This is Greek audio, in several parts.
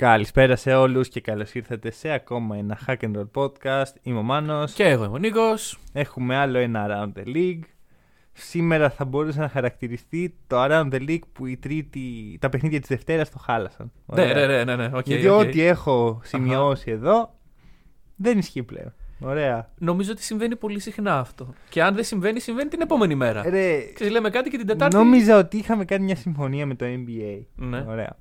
Καλησπέρα σε όλους και καλώς ήρθατε σε ακόμα ένα Hack and Roll podcast. Είμαι ο Μάνος. Και εγώ είμαι ο Νίκος. Έχουμε άλλο ένα Around the League. Σήμερα θα μπορούσε να χαρακτηριστεί το Around the League που η τρίτη, τα παιχνίδια της Δευτέρας το χάλασαν. Ναι, Ωραία. ναι, ναι, ναι, ναι. οκ, Γιατί οκ. ό,τι έχω σημειώσει εδώ δεν ισχύει πλέον. Ωραία. Νομίζω ότι συμβαίνει πολύ συχνά αυτό. Και αν δεν συμβαίνει, συμβαίνει την επόμενη μέρα. Ρε, Ξέρεις, λέμε κάτι και την Τετάρτη. νόμιζα ότι είχαμε κάνει μια συμφωνία με το NBA. Ναι. Ωραία.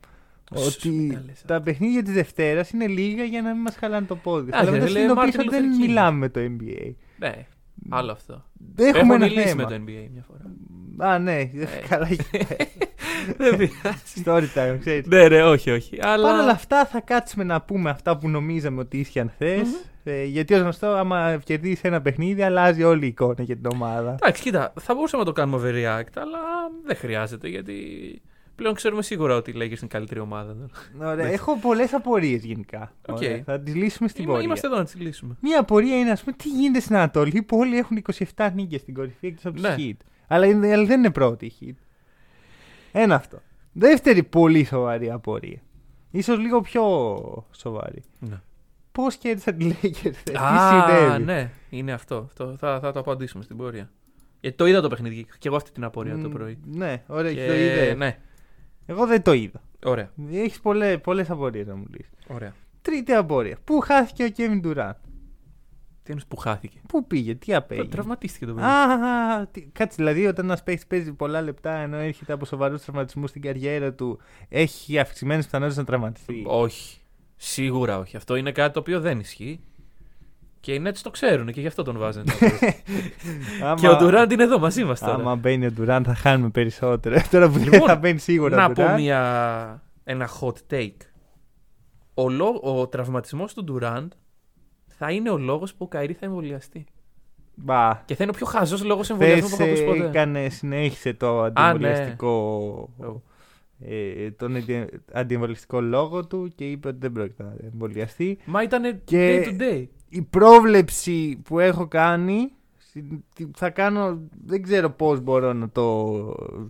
Σου Ότι καλέσα. τα παιχνίδια της Δευτέρας είναι λίγα για να μην μας χαλάνε το πόδι. Α, Αλλά ρε, μετά λέει συνειδητοποίησα Martin ότι δεν Luther King. μιλάμε με το NBA. Ναι, άλλο αυτό. Δεν έχουμε Έχουμε ένα μιλήσει θέμα. με το NBA μια φορά. Α, ναι, καλά. δεν πειράζει. Story time, ξέρεις. ναι, ναι, όχι, όχι. Αλλά... Παρ' όλα αυτά θα κάτσουμε να πούμε αυτά που νομίζαμε ότι ίσχυαν χθες. Ε, γιατί ως γνωστό, άμα κερδίσεις ένα παιχνίδι, αλλάζει όλη η εικόνα για την ομάδα. Εντάξει, κοίτα, θα μπορούσαμε να το κάνουμε overreact, αλλά δεν χρειάζεται γιατί πλέον ξέρουμε σίγουρα ότι οι Lakers είναι η καλύτερη ομάδα. Ωραία, έχω πολλές απορίες γενικά. Οκ. Ωραία, θα τις λύσουμε στην Είμα- πορεία. Είμαστε εδώ να τις λύσουμε. Μία απορία είναι, ας πούμε, τι γίνεται στην Ανατολή που όλοι έχουν 27 νίκες στην κορυφή εκτός από Ναι. του Heat. Αλλά, είναι- αλλά δεν είναι πρώτη η Heat. Ένα αυτό. Δεύτερη πολύ σοβαρή απορία. Ίσως λίγο πιο σοβαρή. Ναι. Πώς κέρδισαν οι Lakers, τι Α, συνέβη. ναι, είναι αυτό. αυτό θα, θα το απαντήσουμε στην πορεία. Γιατί το είδα το παιχνίδι και εγώ αυτή την απορία το Μ, πρωί. Ναι, ωραία, Και- το είδε. Ναι, Εγώ δεν το είδα. ωραία. Έχεις πολλέ απορίες να μου λύσεις. ωραία. Τρίτη απορία. Πού χάθηκε ο Kevin Durant; Τι εννοείς που χάθηκε; Πού πήγε, τι απέγινε; Τραυματίστηκε το παιδί. Α, τι- κάτσε δηλαδή όταν ένας παίχτη παίζει πολλά λεπτά ενώ έρχεται από σοβαρούς τραυματισμούς στην καριέρα του, έχει αυξημένες πιθανότητες να τραυματιστεί; Όχι. Σίγουρα όχι. Αυτό είναι κάτι το οποίο δεν ισχύει. Και οι Nets το ξέρουν και γι' αυτό τον βάζουν. Άμα- και ο Durant είναι εδώ μαζί μας τώρα. Άμα μπαίνει ο Durant θα χάνουμε περισσότερο. Τώρα που Λοιπόν, θα μπαίνει σίγουρα να ο πω Durant. μια, ένα hot take. Ο, λο- ο τραυματισμός του Durant θα είναι ο λόγος που ο Καϊρή θα εμβολιαστεί. Μπα. Και θα είναι ο πιο χαζός λόγος εμβολιασμού που Χθες, έχω ακούσει ε, ποτέ. έκανε, συνέχισε το ναι. αντιεμβολιαστικό, Ω. ε, τον αντι- αντιεμβολιαστικό λόγο του και είπε ότι δεν πρόκειται να εμβολιαστεί. Μα ήταν Και- day to day. Η πρόβλεψη που έχω κάνει συ- τι- θα κάνω, δεν ξέρω πώς μπορώ να το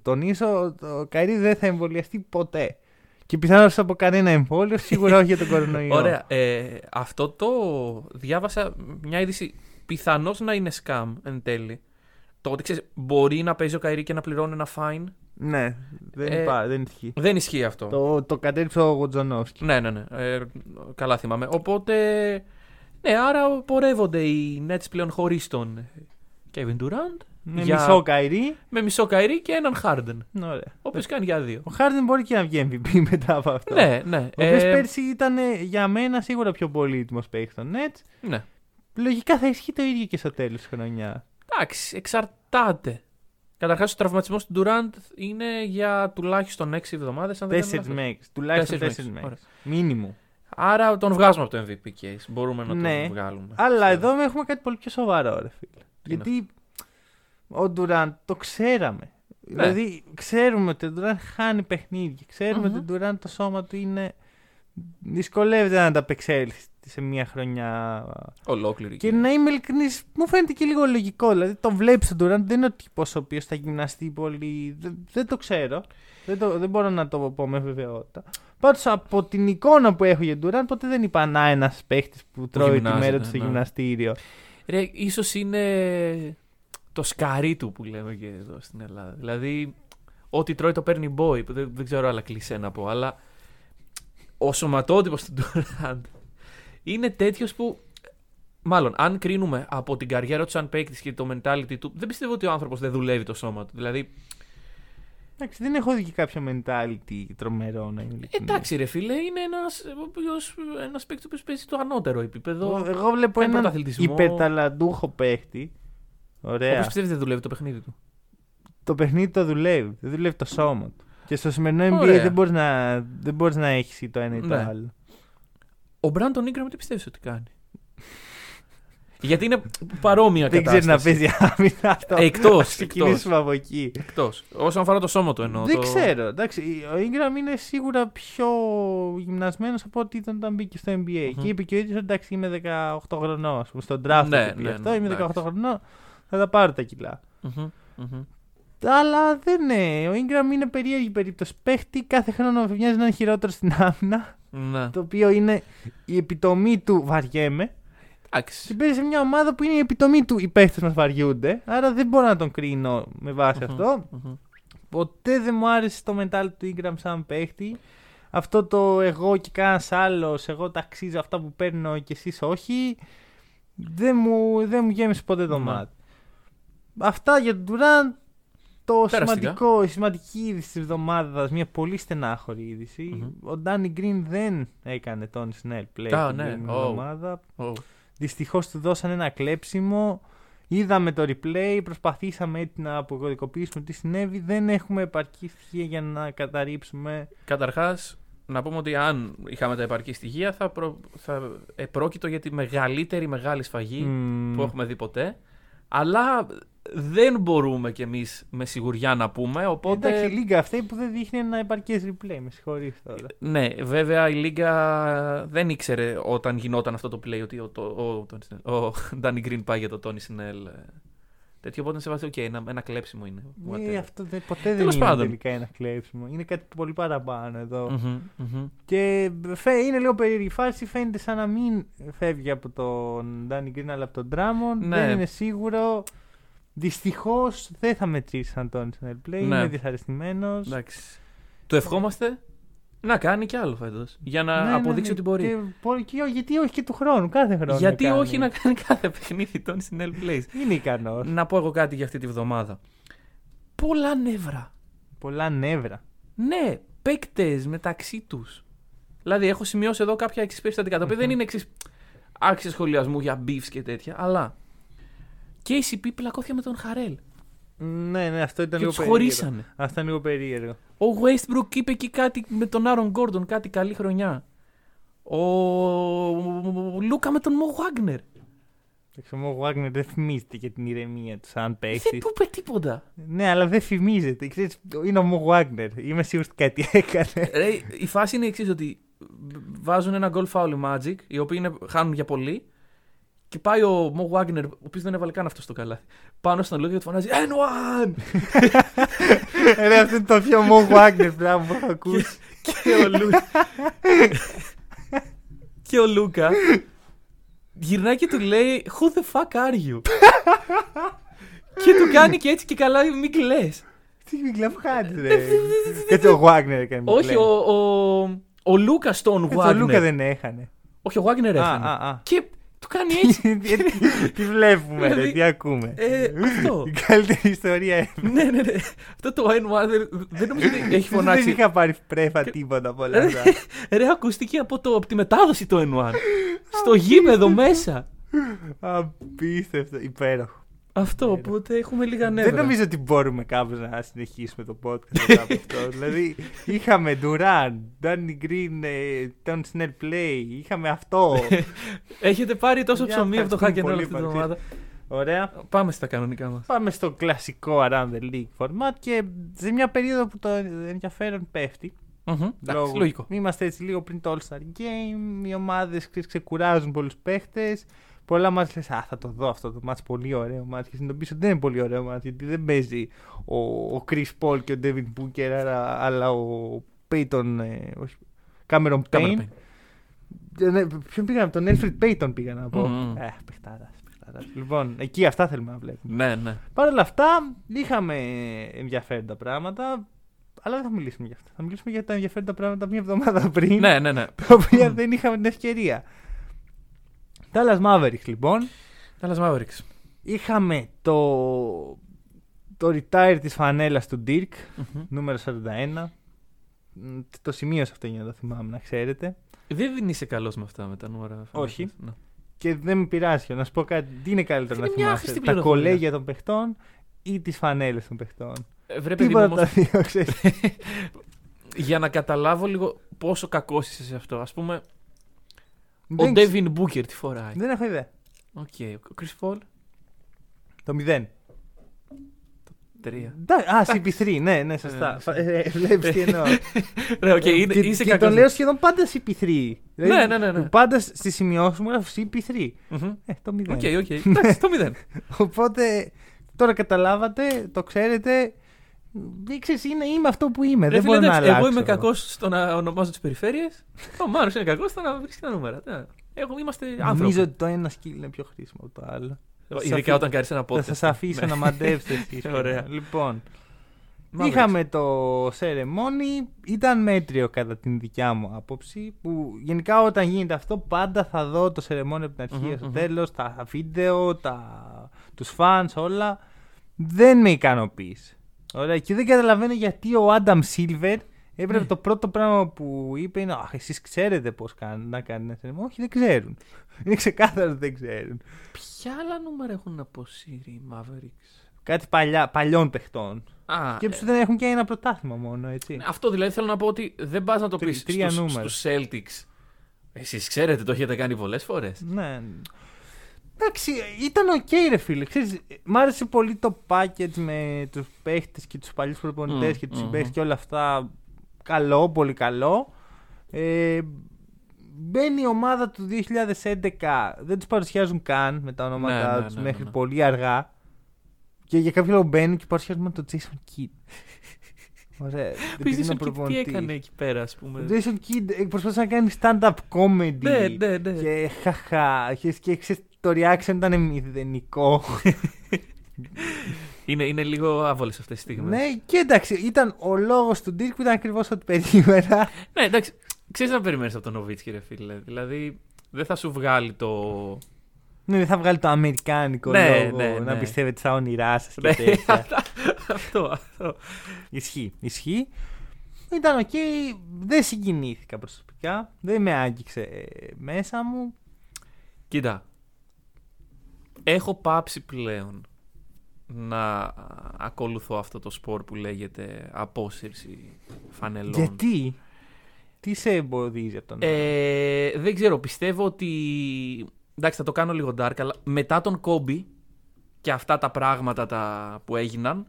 τονίσω, το Καϊρή δεν θα εμβολιαστεί ποτέ. Και πιθανώς από κανένα εμβόλιο, σίγουρα όχι για τον κορονοϊό. Ωραία. Ε, αυτό το διάβασα μια είδηση πιθανώς να είναι scam εν τέλει. Το ότι ξέρεις, μπορεί να παίζει ο Kyrie και να πληρώνει ένα fine. Ναι, δεν, Ε, υπά, δεν ισχύει. Δεν ισχύει αυτό. Το, το κατέρριψε ο Wojnarowski. Ναι, ναι, ναι. Ε, καλά θυμάμαι. Οπότε. Ναι, άρα πορεύονται οι Nets πλέον χωρίς τον Kevin Durant. Με για- μισό Kyrie. Με μισό Καϊρή και έναν Harden. Ωραία. Ο οποίος κάνει για δύο. Ο Χάρντεν μπορεί και να βγει MVP μετά από αυτό. Ναι, ναι. Ο οποίος Ε, πέρσι ήταν ε, για μένα σίγουρα πιο πολύτιμος παίκτης των Nets. ναι. Λογικά θα ισχύει το ίδιο και στο τέλος της χρονιάς. Εντάξει, εξαρτάται. Καταρχάς, ο τραυματισμός του Durant είναι για τουλάχιστον 6 εβδομάδες. Τέσσερις μέξ. Τουλάχιστον Τέσσερις τέσσερις μέξ, μέξ. Μίνιμου. Άρα τον βγάζουμε από το MVP case. Μπορούμε να Ναι. τον βγάλουμε. Αλλά Σε- εδώ έχουμε κάτι πολύ πιο σοβαρό, ρε φίλε. είναι Γιατί ο Ντουραντ το ξέραμε. Ναι. Δηλαδή, ξέρουμε ότι ο Ντουραντ χάνει παιχνίδια. Ξέρουμε Μμμ. ότι ο Ντουραντ το σώμα του είναι. Δυσκολεύεται να τα απεξέλθει σε μια χρονιά. Ολόκληρη. Και να είμαι ειλικρινής, μου φαίνεται και λίγο λογικό. Δηλαδή, τον βλέπεις τον Ντουραντ, δεν είναι ο τύπος ο οποίος θα γυμναστεί πολύ. Δεν, δεν το ξέρω. Δεν, το, δεν μπορώ να το πω με βεβαιότητα. Πάντως από την εικόνα που έχω για τον Ντουραντ, ποτέ δεν είπα να ένας παίχτης που τρώει τη γυμνάζεται, μέρα του στο ναι. γυμναστήριο. Ρε, ίσως είναι το σκαρί του που λέμε και εδώ στην Ελλάδα. Δηλαδή, ό,τι τρώει το παίρνει boy, που δεν, δεν ξέρω άλλα κλεισέ να πω, αλλά ο σωματότυπος του Durant είναι τέτοιος που, μάλλον, αν κρίνουμε από την καριέρα του σαν παίκτης και το mentality του, δεν πιστεύω ότι ο άνθρωπος δεν δουλεύει το σώμα του. Δηλαδή, Εντάξει, δεν έχω δει και κάποιο mentality τρομερό να είναι ειλικρινής. εντάξει ρε φίλε, είναι ένας, ο οποίος, ένας παίκτης που παίζει στο ανώτερο επίπεδο. Εγώ, εγώ βλέπω Κάνει έναν πρωταθλητισμό. υπερταλαντούχο παίχτη. Ο Ωραία. οποίος πιστεύεις δεν δουλεύει το παιχνίδι του; Το παιχνίδι το δουλεύει. Δεν δουλεύει το σώμα του. Και στο σημερινό NBA Ωραία. δεν μπορείς να, δεν μπορείς να έχεις το ένα ή το Ναι. άλλο. Ο Μπράντον Ingram τι πιστεύεις ότι κάνει; Γιατί είναι παρόμοια Δεν κατάσταση. ξέρει να παίζει άμυνα αυτό. Εκτός, Ας ξεκινήσουμε από εκεί. Εκτός. Όσον αφορά το σώμα του εννοώ. Δεν το... ξέρω. Εντάξει, ο Ingram είναι σίγουρα πιο γυμνασμένος από ό,τι ήταν όταν μπήκε στο NBA. Μμμ. Και είπε και ο ίδιος εντάξει, είμαι 18 χρονών. Ας πούμε, στον draft Ναι, το πει ναι, αυτό. ναι, είμαι 18 εντάξει. χρονών. Θα τα πάρω τα κιλά. Μμμ, μμμ. Αλλά δεν είναι. Ο Ingram είναι περίεργη περίπτωση. Παίχτη κάθε χρόνο μοιάζει να είναι χειρότερο στην άμυνα. Ναι. Το οποίο είναι η επιτομή του βαριέμαι. Εντάξει. Και παίζει σε μια ομάδα που είναι η επιτομή του οι παίχτες μας βαριούνται. Άρα δεν μπορώ να τον κρίνω με βάση Μμμ, αυτό. μμμ. Ποτέ δεν μου άρεσε το mental του Ingram σαν παίχτη. Αυτό το εγώ και κανένας άλλος, εγώ ταξίζω αυτά που παίρνω και εσείς όχι. Δεν μου, δεν μου γέμισε ποτέ το Ναι. μάτι. Αυτά για τον Durant. Το Περαστικά. σημαντικό, η σημαντική είδηση της εβδομάδας, μια πολύ στενάχωρη είδηση. Μμμ. Ο Danny Green δεν έκανε τον Snell play Α, την ναι. προηγούμενη Ω. εβδομάδα. Ω. Δυστυχώς του δώσαν ένα κλέψιμο. Είδαμε το replay, προσπαθήσαμε έτσι να αποκωδικοποιήσουμε τι συνέβη. Δεν έχουμε επαρκή στοιχεία για να καταρρύψουμε. Καταρχάς, να πούμε ότι αν είχαμε τα επαρκή στοιχεία θα, προ... θα επρόκειτο για τη μεγαλύτερη μεγάλη σφαγή Μμμ. που έχουμε δει ποτέ. Αλλά δεν μπορούμε κι εμείς με σιγουριά να πούμε. Οπότε. Εντάξει, η λίγα αυτή που δεν δείχνει ένα επαρκές replay. Με συγχωρείς τώρα. Ναι, βέβαια η Λίγκα δεν ήξερε όταν γινόταν αυτό το play ότι ο, το, ο, Tony Snell- ο Danny Green πάει για το Tony Snell. ε, Τέτοιο οπότε σε βάζει, οκ, ένα, ένα κλέψιμο είναι. Ε, whatever. αυτό δεν, ποτέ δεν Τέλος είναι πάντων. τελικά ένα κλέψιμο. Είναι κάτι πολύ παραπάνω εδώ. Μμμ, μμμ. Και φε- είναι λίγο περίεργη η φάση. Φαίνεται σαν να μην φεύγει από τον Danny Green αλλά από τον Drummond. Ναι. Δεν είναι σίγουρο. Δυστυχώς δεν θα μετρήσει σαν τον Snell play. Ναι. Είμαι δυσαρεστημένος. Εντάξει. Του ευχόμαστε να κάνει κι άλλο φέτος. Για να αποδείξει ότι μπορεί. Ναι, Και, πο- και, γιατί όχι και του χρόνου, κάθε χρόνο. Γιατί κάνει. όχι να κάνει κάθε παιχνίδι Tony Snell plays. Είναι ικανός. να πω εγώ κάτι για αυτή τη βδομάδα. Πολλά νεύρα. Πολλά νεύρα. Ναι, παίκτες μεταξύ τους. Δηλαδή, έχω σημειώσει εδώ κάποια εξυπηρετικά τα οποία δεν είναι εξής άξια σχολιασμού για beefs και τέτοια, αλλά. KCP πλακώθηκε με τον Χαρέλ. Ναι, ναι, αυτό ήταν Και λίγο τους περίεργο. χωρίσανε. Αυτό ήταν λίγο περίεργο. Ο Westbrook είπε εκεί κάτι με τον Άρον Γκόρντον, κάτι καλή χρονιά. Ο Λούκα με τον Μο Βάγνερ. Εντάξει, Ο Wagner δεν φημίζεται για την ηρεμία του σαν Δεν παίχτη. του είπε τίποτα. Ναι, αλλά δεν φημίζεται. Ξέρεις, είναι ο Mo Wagner. Είμαι σίγουρος ότι κάτι έκανε. Ρε, η φάση είναι η εξής: ότι βάζουν ένα goal foul οι Magic, οι οποίοι είναι, χάνουν για πολύ. Και πάει ο Mo Wagner, ο οποίος δεν έβαλε καν αυτό στο καλάθι, πάνω στον λόγο και του φωνάζει N1! Ρε, αυτό είναι το πιο Mo Wagner πράγμα που έχω ακούσει. και, ο Λου... και ο Λούκα γυρνάει και του λέει Who the fuck are you? και του κάνει και έτσι και καλά μην κλαις. Τι γλαφχάτης ρε. Έτσι ο Wagner έκανε. Όχι, ο, ο, ο Λούκας στον Έτσι ο Λούκα Wagner. δεν έχανε. Όχι, ο Wagner Α, έφανε. α, α. Και του κάνει έτσι. Τι- Τι βλέπουμε, ρε, Δηλαδή, τι ακούμε. ε, αυτό. Η καλύτερη ιστορία ever. ναι, ναι, ναι. Αυτό το N1 δεν, δεν νομίζω ότι έχει Δεν φωνάξει. είχα πάρει πρέφα τίποτα από όλα Ρε, αυτά. ρε, ακούστηκε από, το, από τη μετάδοση το N1. Στο γήπεδο μέσα. Απίστευτο, υπέροχο. Αυτό, οπότε έχουμε λίγα νεύρα. Δεν νομίζω ότι μπορούμε κάπως να συνεχίσουμε το podcast μετά από αυτό. δηλαδή, είχαμε Duran, Danny Green, ε, Τον Snell Play, είχαμε αυτό. Έχετε πάρει τόσο Για ψωμί από το hack and ευχαριστούμε roll πολύ, αυτή την Παρτίδα. εβδομάδα. Ωραία. Πάμε στα κανονικά μας. Πάμε στο κλασικό Around the League format και σε μια περίοδο που το ενδιαφέρον πέφτει. λόγω- Λογικό. Είμαστε έτσι λίγο πριν το All Star Game. Οι ομάδες ξεκουράζουν πολλούς παίχτες. Πολλά μάτια λες, Α, θα το δω αυτό το μάτς, πολύ ωραίο μάτς. Και συνειδητοποιήσω ότι δεν είναι πολύ ωραίο μάτς, γιατί δεν παίζει ο, ο Chris Paul και ο David Booker, αλλά, αλλά ο Peyton, ε, όχι, Cameron Payne. Cameron Payne. Ε, ναι, Ποιον πήγα, τον Alfred Payton πήγα να πω. Μμμ. Ε, παιχτάρας, παιχτάρας. Λοιπόν, εκεί αυτά θέλουμε να βλέπουμε. Ναι, ναι. Παρ' όλα αυτά, είχαμε ενδιαφέροντα πράγματα, αλλά δεν θα μιλήσουμε για αυτά. Θα μιλήσουμε για τα ενδιαφέροντα πράγματα μια εβδομάδα πριν, Ναι, ναι, ναι. τα οποία δεν είχαμε την ευκαιρία. Dallas Mavericks λοιπόν, Dallas Mavericks. είχαμε το, το retire της φανέλας του Dirk, Μμμ. νούμερο 41. Μ, Το σημείωσα αυτό για να το θυμάμαι, να ξέρετε. Δεν είσαι καλός με αυτά με τα νούμερα. Όχι. Ναι. Και δεν με πειράζει. Να σου πω κάτι. Τι είναι καλύτερο Είναι να μια θυμάσαι, άχρηστη τα πληροφορία. κολέγια των παιχτών ή τις φανέλες των παιχτών; Ε, Βρε, παιδί μου, Τίποτα από όμως, τα δύο, ξέρεις. για να καταλάβω λίγο πόσο κακός είσαι σε αυτό. Α πούμε, Δεν Ο ξε- Devin Booker τι φοράει. Δεν έχω ιδέα. Οκ. Ο Chris Paul. Το 0. Τρία. Α, CP3, ναι, ναι, σωστά. Ε, Βλέπεις τι εννοώ. Ναι, οκ, είναι- και, είσαι και κακός. τον λέω σχεδόν πάντα CP3. Ναι, ναι, ναι, ναι. Πάντα στη σημειώση μου γράφω CP3. Μμμ. Ε, το 0. OK, OK. Εντάξει, το μηδέν. Οπότε τώρα καταλάβατε, το ξέρετε. Δεν ξέρεις, είναι, είμαι αυτό που είμαι. Ρε δεν φίλε, μπορώ να εντάξει, αλλάξω. Εγώ είμαι κακός στο να ονομάζω τις περιφέρειες. Ο Μάρος είναι κακός στο να βρίσκει τα νούμερα. Ναι. Εγώ είμαστε άνθρωποι. Νομίζω ότι το ένα σκύλ είναι πιο χρήσιμο από το άλλο. Ειδικά αφή- όταν κάνεις ένα Θα podcast. σα αφήσω Ναι. να μαντεύσετε εσείς. Ωραία. Λοιπόν, Mavericks. είχαμε το ceremony. Ήταν μέτριο κατά την δικιά μου άποψη. Που γενικά όταν γίνεται αυτό, πάντα θα δω το ceremony από την αρχή Μμμ, στο μμμ. τέλος, τα βίντεο, τα... τους fans, όλα. Δεν με ικανοποίησε. Ωραία, και δεν καταλαβαίνω γιατί ο Άνταμ Σίλβερ έπρεπε Ναι. το πρώτο πράγμα που είπε είναι Αχ, εσείς ξέρετε πώς να κάνει ένα ceremony. Όχι, δεν ξέρουν. Είναι ξεκάθαρο ότι δεν ξέρουν. Ποια άλλα νούμερα έχουν αποσύρει οι Mavericks; Κάτι παλιά, παλιών παιχτών. Α, Και ε, δεν έχουν και ένα πρωτάθλημα μόνο, έτσι. αυτό δηλαδή θέλω να πω ότι δεν πας να το Τρι- πεις τρία στους, νούμερα. στους Celtics. Εσείς ξέρετε, το έχετε κάνει πολλές φορές. Ναι. Εντάξει, ήταν οκ ρε φίλε. Ξέρεις, μ' άρεσε πολύ το package με τους παίχτες και τους παλιούς προπονητές Μμ, και τους μμμ. συμπαίχτες και όλα αυτά. Καλό, πολύ καλό. Ε, μπαίνει η ομάδα του 2011, δεν τους παρουσιάζουν καν με τα ονόματά Ναι, ναι, τους ναι, μέχρι ναι. πολύ αργά. Και για κάποιο λόγο μπαίνουν και παρουσιάζουν με τον Jason Kidd. Ωραία. Πεις επειδή είναι τι προπονητής. έκανε εκεί πέρα, ας πούμε. Ο Jason Kidd ε, προσπάθησε να κάνει stand-up comedy. Ναι, ναι, ναι. Και χαχα. Και, και ξέρεις, το reaction ήταν μηδενικό. Είναι, είναι λίγο άβολες αυτές τις στιγμές. ναι, και εντάξει, ήταν ο λόγος του Dirk που ήταν ακριβώς ό,τι περίμενα. Ναι, εντάξει. Ξέρεις να περιμένεις από τον Νοβίτσκι, ρε φίλε. Δηλαδή, δεν θα σου βγάλει το... ναι, δεν θα βγάλει το αμερικάνικο Ναι, λόγο ναι, να ναι. πιστεύετε στα όνειρά σας Ναι, και τέτοια. αυτό, αυτό. ισχύει, ισχύει. Ήταν οκ, δεν συγκινήθηκα προσωπικά. Δεν με άγγιξε ε, μέσα μου. Κοίτα. Έχω πάψει πλέον να ακολουθώ αυτό το σπορ που λέγεται απόσυρση φανελών. Γιατί, τι σε εμποδίζει από τον Ε, δεν ξέρω, πιστεύω ότι. Εντάξει, θα το κάνω λίγο dark, αλλά μετά τον Kobe και αυτά τα πράγματα τα που έγιναν,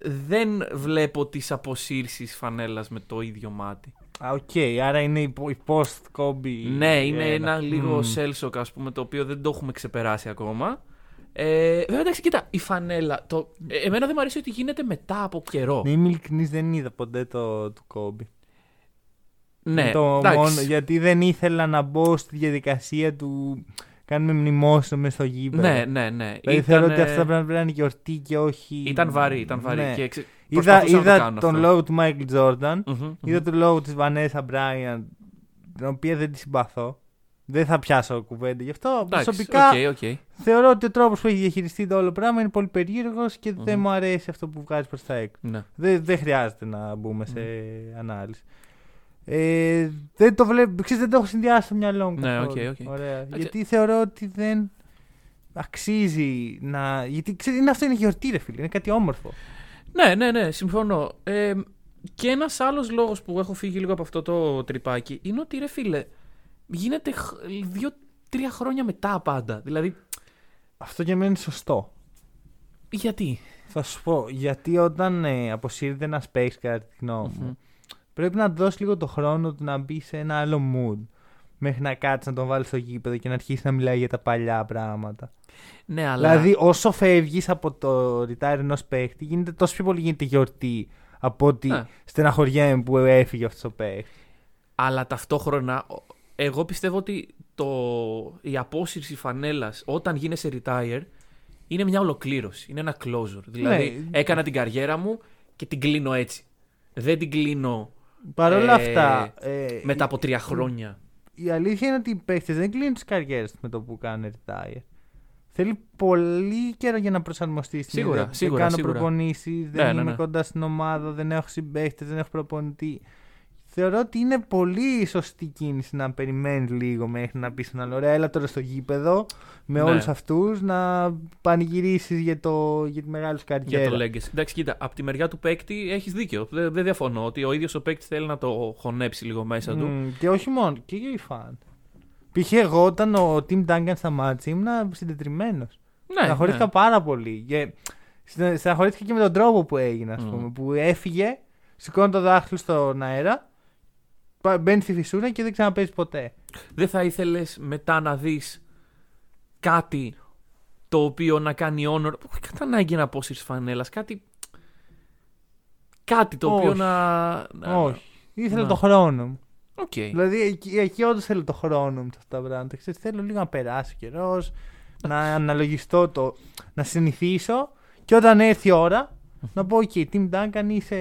δεν βλέπω τις αποσύρσεις φανέλας με το ίδιο μάτι. Α, οκ, άρα είναι η πο- η post-Kobe. Ναι, είναι era. ένα λίγο Μμμ. shell shock, ας πούμε, το οποίο δεν το έχουμε ξεπεράσει ακόμα. Ε, βέβαια, εντάξει, κοίτα, η φανέλα. Το... ε, εμένα δεν μου αρέσει ότι γίνεται μετά από καιρό. Να είμαι ειλικρινή, δεν είδα ποτέ το του Kobe. Ναι, το εντάξει. μόνο, γιατί δεν ήθελα να μπω στη διαδικασία του κάνουμε μνημόσυνο μέσα στο γήπεδο. ναι, ναι, ναι. Δηλαδή θεωρώ Ήτανε- ότι αυτά πρέπει να είναι γιορτή και όχι. Ήταν βαρύ, ήταν βαρύ. Ναι. Και ξε... Είδα, προσπαθούσα να το είδα κάνω τον αυτό. λόγο του Michael Jordan. Μμμ, μμμ. Είδα τον λόγο της Vanessa Bryant, την οποία δεν τη συμπαθώ. Δεν θα πιάσω κουβέντα γι' αυτό. Εντάξει, Προσωπικά OK, OK. θεωρώ ότι ο τρόπος που έχει διαχειριστεί το όλο πράγμα είναι πολύ περίεργος και δεν Μμμ. μου αρέσει αυτό που βγάζει προς τα έξω. Ναι. Δεν, δεν χρειάζεται να μπούμε σε ανάλυση. Ε, δεν το βλέπω, ξέρεις, δεν το έχω συνδυάσει στο μυαλό μου. Ναι, καθόλου. OK, OK. Ωραία. Εντάξει. Γιατί θεωρώ ότι δεν αξίζει να. Γιατί ξέρεις, είναι αυτό είναι γιορτή, ρε φίλε. Είναι κάτι όμορφο. ναι, ναι, ναι, συμφωνώ. Ε, και ένας άλλος λόγος που έχω φύγει λίγο από αυτό το τριπάκι είναι ότι ρε φίλε, γίνεται χ- δύο-τρία χρόνια μετά πάντα. Δηλαδή, Αυτό για μένα είναι σωστό. γιατί; Θα σου πω, γιατί όταν ε, αποσύρεται ένα space, κατά τη γνώμη μου, Μμμ. Πρέπει να του δώσει λίγο το χρόνο του να μπει σε ένα άλλο mood. Μέχρι να κάτσεις να τον βάλεις στο γήπεδο και να αρχίσεις να μιλάει για τα παλιά πράγματα. Ναι, αλλά. Δηλαδή, όσο φεύγεις από το retire ενός παίχτη, γίνεται τόσο πιο πολύ γίνεται γιορτή από ότι Ναι. στεναχωριέμαι που έφυγε αυτός ο παίχτης. Αλλά ταυτόχρονα, ο- εγώ πιστεύω ότι το, η απόσυρση φανέλας όταν γίνεσαι retire είναι μια ολοκλήρωση. Είναι ένα closure. Δηλαδή, Ναι. έκανα την καριέρα μου και την κλείνω έτσι. Δεν την κλείνω Παρ' όλα Ε, αυτά, ε, μετά από τρία χρόνια. η αλήθεια είναι ότι οι παίχτε δεν κλείνουν τις καριέρες με το που κάνουν retire. Θέλει πολύ καιρό για να προσαρμοστεί στην Σίγουρα, ιδέα. σίγουρα, Δεν κάνω σίγουρα. προπονήσεις, δεν Ναι, ναι, είμαι ναι. κοντά στην ομάδα, δεν έχω συμπαίχτες, δεν έχω προπονητή. Θεωρώ ότι είναι πολύ σωστή κίνηση να περιμένεις λίγο μέχρι να πεις στον άλλο: Ωραία, έλα τώρα στο γήπεδο με Ναι. όλους αυτούς να πανηγυρίσεις για, το, για τη μεγάλη σου Για καριέρα. το legacy. Εντάξει, κοίτα, από τη μεριά του παίκτη έχεις δίκιο. Δεν, δεν διαφωνώ ότι ο ίδιος ο παίκτη θέλει να το χωνέψει λίγο μέσα του. Μμ, και όχι μόνο, και για οι φαν. Π.χ. εγώ όταν ο Tim Duncan σταμάτησε ήμουν συντετριμένος. Ναι, Στεναχωρήθηκα ναι. πάρα πολύ. Και στε- στεναχωρήθηκα και με τον τρόπο που έγινε, ας Μμμ. πούμε. Που έφυγε, σηκώνει το δάχτυλο στον αέρα, πα- μπαίνεις στη φυσούρα και δεν ξαναπέζεις ποτέ. Δεν θα ήθελες μετά να δεις κάτι το οποίο να κάνει honor; Όχι κατά ανάγκη να απόσυρση φανέλας. Κάτι. Κάτι το οποίο Όχι. να. να- Όχι. Ήθελα να. το χρόνο μου. Οκ. Δηλαδή εκεί, εκεί όντως θέλω το χρόνο μου σε αυτά τα πράγματα. Ξέρεις, θέλω λίγο να περάσει ο καιρός, να αναλογιστώ το. να συνηθίσω και όταν έρθει η ώρα να πω: OK, Tim Duncan είσαι.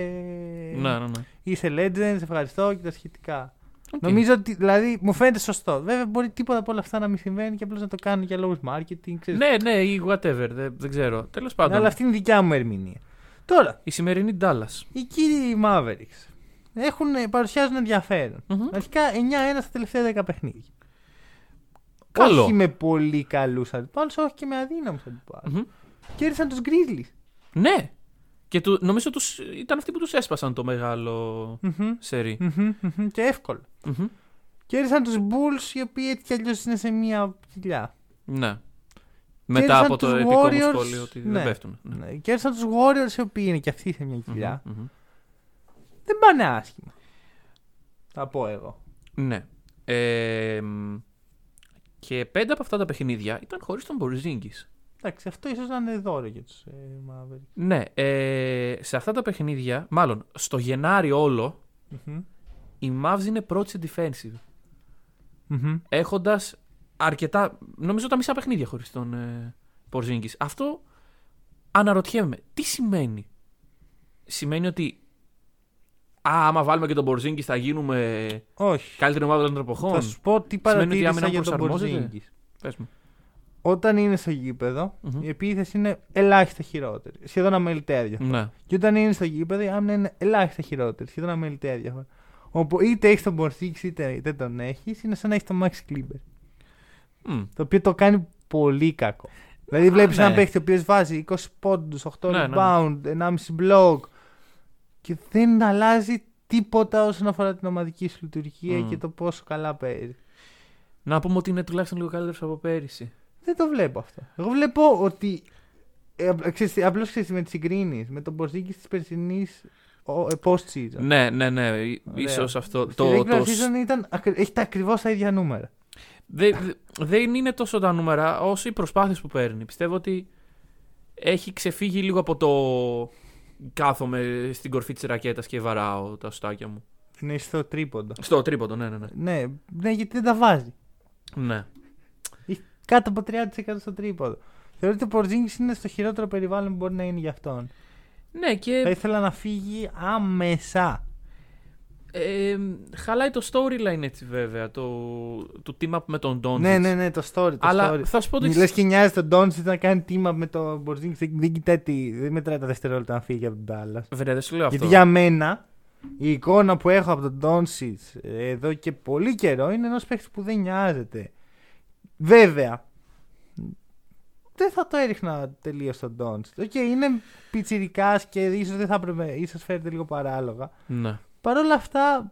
Ναι, ναι, ναι. Είσαι legend, σε ευχαριστώ και τα σχετικά. Οκ. Νομίζω ότι δηλαδή μου φαίνεται σωστό. Βέβαια μπορεί τίποτα από όλα αυτά να μην συμβαίνει και απλώς να το κάνουν για λόγους marketing. Ξέρεις. Ναι, ναι, ή whatever. Δεν, δεν ξέρω. Τέλος πάντων. Αλλά αυτή είναι η δικιά μου ερμηνεία. Τώρα, Η σημερινή Dallas. οι κύριοι Mavericks έχουν, παρουσιάζουν ενδιαφέρον. Μμμ. Αρχικά 9-1 στα τελευταία 10 παιχνίδια. Καλό. Όχι με πολύ καλούς αντιπάλους, όχι και με αδύναμους αντιπάλους. Μμμ. Κέρδισαν τους Grizzlies. Ναι. Και του, νομίζω τους, ήταν αυτοί που τους έσπασαν το μεγάλο Μμμ, σερί. μμμ, μμμ, Και εύκολα. Μμμ. Κέρδισαν τους Bulls οι οποίοι έτσι κι αλλιώς είναι σε μία κοιλιά. Ναι. Μετά Κέρδισαν από το τους επικό μου Warriors, σχόλιο ότι ναι. δεν πέφτουν. Ναι. Ναι. Κέρδισαν τους Warriors οι οποίοι είναι και αυτοί σε μία κοιλιά. Μμμ, μμμ. Δεν πάνε άσχημα. Θα πω εγώ. Ναι. Ε, μ, και πέντε από αυτά τα παιχνίδια ήταν χωρίς τον Μπορζίνγκης. Εντάξει, αυτό ίσως να είναι δώρο για τους ε, Mavericks. Ναι. Ε, σε αυτά τα παιχνίδια, μάλλον στο Γενάρη όλο, Μμμ, η Mavs είναι πρώτη σε defensive. μμμ. Έχοντας αρκετά, νομίζω τα μισά παιχνίδια χωρίς τον ε, Μπορζίνγκης. Αυτό αναρωτιέμαι. Τι σημαίνει; Σημαίνει ότι Α, άμα βάλουμε και τον Μπορζίνγκη θα γίνουμε Όχι. καλύτερη ομάδα των εποχών. Θα σου πω τι Σημαίνει ότι η παρατήρησα άμυνα για τον προσαρμόζεται; Porzingis. Πες μου. Όταν είναι στο γήπεδο, Μμμ. η επίθεση είναι ελάχιστα χειρότερη. Σχεδόν αμεληταία διαφορά. Ναι. Και όταν είναι στο γήπεδο, η άμυνα είναι ελάχιστα χειρότερη. Σχεδόν αμεληταία διαφορά. Όπου είτε έχεις τον Porzingis είτε δεν τον έχεις, είναι σαν να έχεις τον Max Kleber. Μμ. Το οποίο το κάνει πολύ κακό. Δηλαδή βλέπεις ναι. έναν παίχτη ο οποίος βάζει 20 πόντους, 8 Ναι, ναι, ναι. rebound, 1,5 block και δεν αλλάζει τίποτα όσον αφορά την ομαδική σου λειτουργία Μμ. και το πόσο καλά παίζει. Να πούμε ότι είναι τουλάχιστον λίγο καλύτερος από πέρυσι. Δεν το βλέπω αυτό. Εγώ βλέπω ότι. Ε, Απλώς ξέρεις με τις συγκρίνεις με τον Porzingis της περσινής post season. Ναι, ναι, ναι. Ωραία. ίσως αυτό. Στη Το, regular το, season ήταν, ακρι- έχει τα ακριβώς τα ίδια νούμερα. δεν, δεν είναι τόσο τα νούμερα όσο οι προσπάθειες που παίρνει. Πιστεύω ότι έχει ξεφύγει λίγο από το κάθομαι στην κορφή της ρακέτας και βαράω τα στάκια μου. Είναι στο τρίποντο. Στο τρίποντο, ναι, ναι, ναι. Ναι, ναι, γιατί δεν τα βάζει. ναι. Έχει κάτω από 30% στο τρίποντο. Θεωρώ ότι ο Porzingis είναι στο χειρότερο περιβάλλον που μπορεί να είναι για αυτόν. Ναι, και Θα ήθελα να φύγει άμεσα. ε, χαλάει το storyline έτσι βέβαια, το, το team up με τον Doncic. Ναι, ναι, ναι, το story. Το Αλλά story. θα σου πω το Λες και νοιάζει τον Ντόνσιτ να κάνει τίμα με τον Porzingis. Δεν, δεν κοιτάει τι. Δεν μετράει τα δευτερόλεπτα να φύγει από τον Dallas. Βέβαια, δεν σου λέω αυτό. Γιατί για μένα η εικόνα που έχω από τον Dončić εδώ και πολύ καιρό είναι ενός παίχτης που δεν νοιάζεται. Βέβαια, δεν θα το έριχνα τελείως στον Dončić. OK, είναι πιτσιρικάς και ίσως δεν θα έπρεπε, ίσως φέρεται λίγο παράλογα. Ναι. Παρ' όλα αυτά,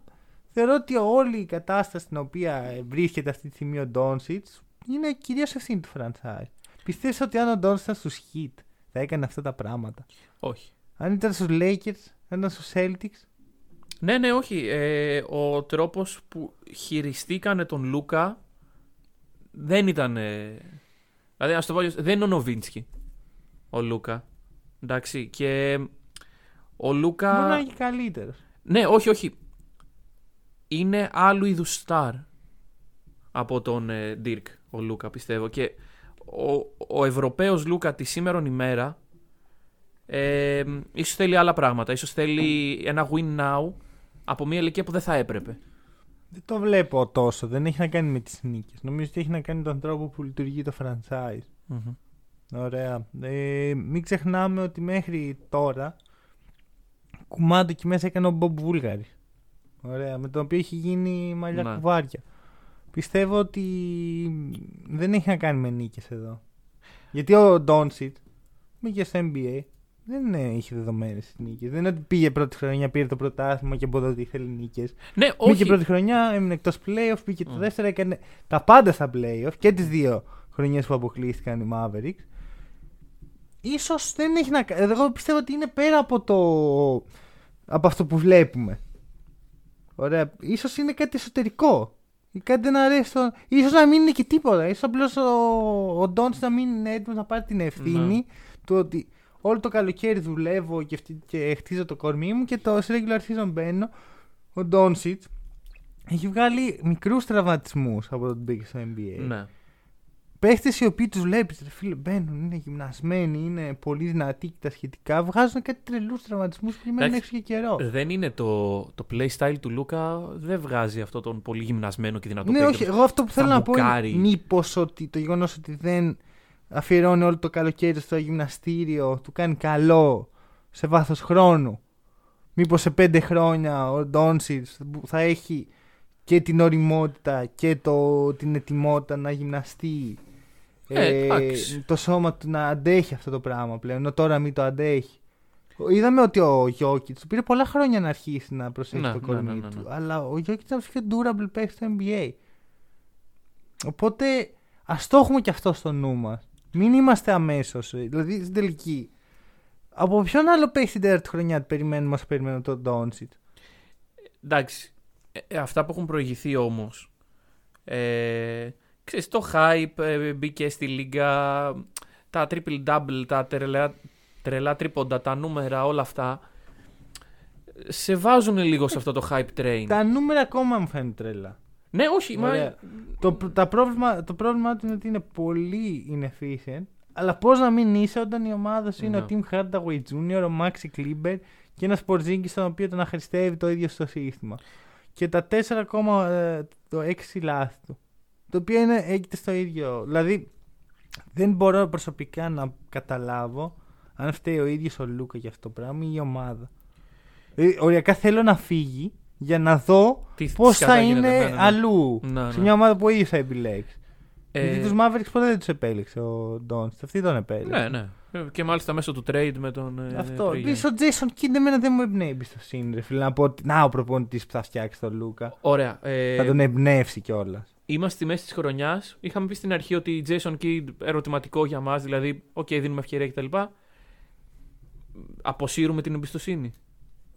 θεωρώ ότι όλη η κατάσταση στην οποία βρίσκεται αυτή τη στιγμή ο Dončić είναι κυρίως ευθύνη του franchise. Πιστεύεις ότι αν ο Dončić ήταν στους Heat θα έκανε αυτά τα πράγματα; Όχι. Αν ήταν στους Lakers, αν ήταν στους Celtics; Ναι, ναι, όχι. Ε, ο τρόπος που χειριστήκανε τον Λούκα δεν ήταν... ε, δηλαδή, ας το πω, αλλιώς, δεν είναι ο Νοβίνσκι ο Λούκα. Εντάξει, και ο Λούκα... Μπορεί να είναι και καλύτερος. Ναι, όχι, όχι. Είναι άλλου είδους στάρ από τον ε, Dirk, ο Λούκα, πιστεύω. Και ο, ο Ευρωπαίος Λούκα τη σήμερον ημέρα ε, ίσως θέλει άλλα πράγματα. Ίσως θέλει ένα win now από μια ηλικία που δεν θα έπρεπε. Δεν το βλέπω τόσο. Δεν έχει να κάνει με τις νίκες. Νομίζω ότι έχει να κάνει με τον τρόπο που λειτουργεί το franchise. Ωραία. Ε, μην ξεχνάμε ότι μέχρι τώρα κουμάντο εκεί μέσα έκανε ο Μπομπ Βούλγαρη. Ωραία. Με τον οποίο έχει γίνει μαλλιά Ναι. κουβάρια. Πιστεύω ότι δεν έχει να κάνει με νίκες εδώ. Γιατί ο Ντόνσιτ μπήκε στο NBA. Δεν ε, είχε δεδομένες νίκες. Δεν είναι ότι πήγε πρώτη χρονιά, πήρε το πρωτάθλημα και από εδώ ότι ήθελε νίκες. Ναι, Μπήκε όχι. πρώτη χρονιά, έμεινε εκτός playoff, πήγε το Mm. δεύτερο, έκανε τα πάντα στα playoff και τις δύο χρονιές που αποκλείστηκαν οι Mavericks. Ίσως δεν έχει να κάνει. Εγώ πιστεύω ότι είναι πέρα από το. από αυτό που βλέπουμε. Ωραία. Ίσως είναι κάτι εσωτερικό. Ή κάτι δεν αρέσει. Στο... Ίσως να μην είναι και τίποτα. Ίσως απλώς ο, ο Ντόντς να μην είναι έτοιμος να πάρει την ευθύνη Ναι. του ότι όλο το καλοκαίρι δουλεύω και, αυτή- και χτίζω το κορμί μου και το σε regular season μπαίνω. Ο Ντόνσιτς έχει βγάλει μικρούς τραυματισμούς από το μπήκε στο NBA. Ναι. Παίχτες οι οποίοι τους βλέπεις, ρε φίλε, μπαίνουν, είναι γυμνασμένοι, είναι πολύ δυνατοί και τα σχετικά. Βγάζουν κάτι τρελούς τραυματισμούς που μένουν Εντάξει. έξω και καιρό. Δεν είναι το, το playstyle του Λούκα, δεν βγάζει αυτό τον πολύ γυμνασμένο και δυνατό ναι, παίκτη. όχι, εγώ αυτό που θα θέλω να πω μπουκάρει. είναι μήπως ότι το γεγονός ότι δεν αφιερώνει όλο το καλοκαίρι στο γυμναστήριο του κάνει καλό σε βάθος χρόνου. Μήπως σε πέντε χρόνια ο Ντόνσιτς θα έχει και την οριμότητα και το, την ετοιμότητα να γυμναστεί. Ε, εντάξει. το σώμα του να αντέχει αυτό το πράγμα πλέον, ενώ τώρα μην το αντέχει. Είδαμε ότι ο Γιώκητς του πήρε πολλά χρόνια να αρχίσει να προσέχει Ναι, το ναι, κορμί ναι, ναι, ναι. του. Αλλά ο Γιώκητς ήταν ο πιο durable παίκτη στο NBA. Οπότε ας το έχουμε και αυτό στο νου μας. Μην είμαστε αμέσως. Δηλαδή στην τελική. Από ποιον άλλο παίκτη την τέταρτη χρονιά του περιμένουμε όσο περιμένουμε τον Ντόνσιτ. Εντάξει. ε, ε, αυτά που έχουν προηγηθεί όμως. Ε, ξέρεις, το hype ε, μπήκε στη λίγα. Τα triple double, τα τρελά, τρελά τρίποντα, τα νούμερα, όλα αυτά. Σε βάζουν λίγο σε αυτό το hype train. Τα νούμερα ακόμα μου φαίνουν τρέλα. Ναι, όχι, μα. Ωραία. Το, τα πρόβλημα, το πρόβλημά του είναι ότι είναι πολύ inefficient. Αλλά πώς να μην είσαι όταν η ομάδα σου είναι Ναι. ο Tim Hardaway Jr., ο Maxi Kleber και ένας Porzingis τον οποίο τον αχρηστεύει το ίδιο στο σύστημα. Και τα 4,6 λάθη του. Το οποίο είναι, έγινε στο ίδιο. Δηλαδή, δεν μπορώ προσωπικά να καταλάβω αν φταίει ο ίδιος ο Λούκα για αυτό το πράγμα ή η ομάδα. Δηλαδή, οριακά θέλω να φύγει για να δω Τι πώς σκατά θα γίνεται, είναι ναι, ναι, ναι. αλλού. Ναι, Σε ναι. μια ομάδα που ο ίδιο θα επιλέξεις. Ε, Γιατί τους Mavericks ποτέ δεν τους επέλεξε ο Ντόνστ. Αυτή τον επέλεξε. Ναι, ναι. Ε, Και μάλιστα μέσω του trade με τον. ε, Αυτό. Trey Young. Επίσης ο Jason Kidd εμένα δεν μου εμπνέει εμπιστοσύνη. Ρε, φίλε, να πω ότι να ο προπονητής που θα φτιάξει τον Λούκα. Ωραία. Ε, θα τον εμπνεύσει κιόλας. Είμαστε στη μέση της χρονιάς. Είχαμε πει στην αρχή ότι Jason Kidd ερωτηματικό για μας, δηλαδή, οκ, δίνουμε ευκαιρία κτλ. Αποσύρουμε την εμπιστοσύνη.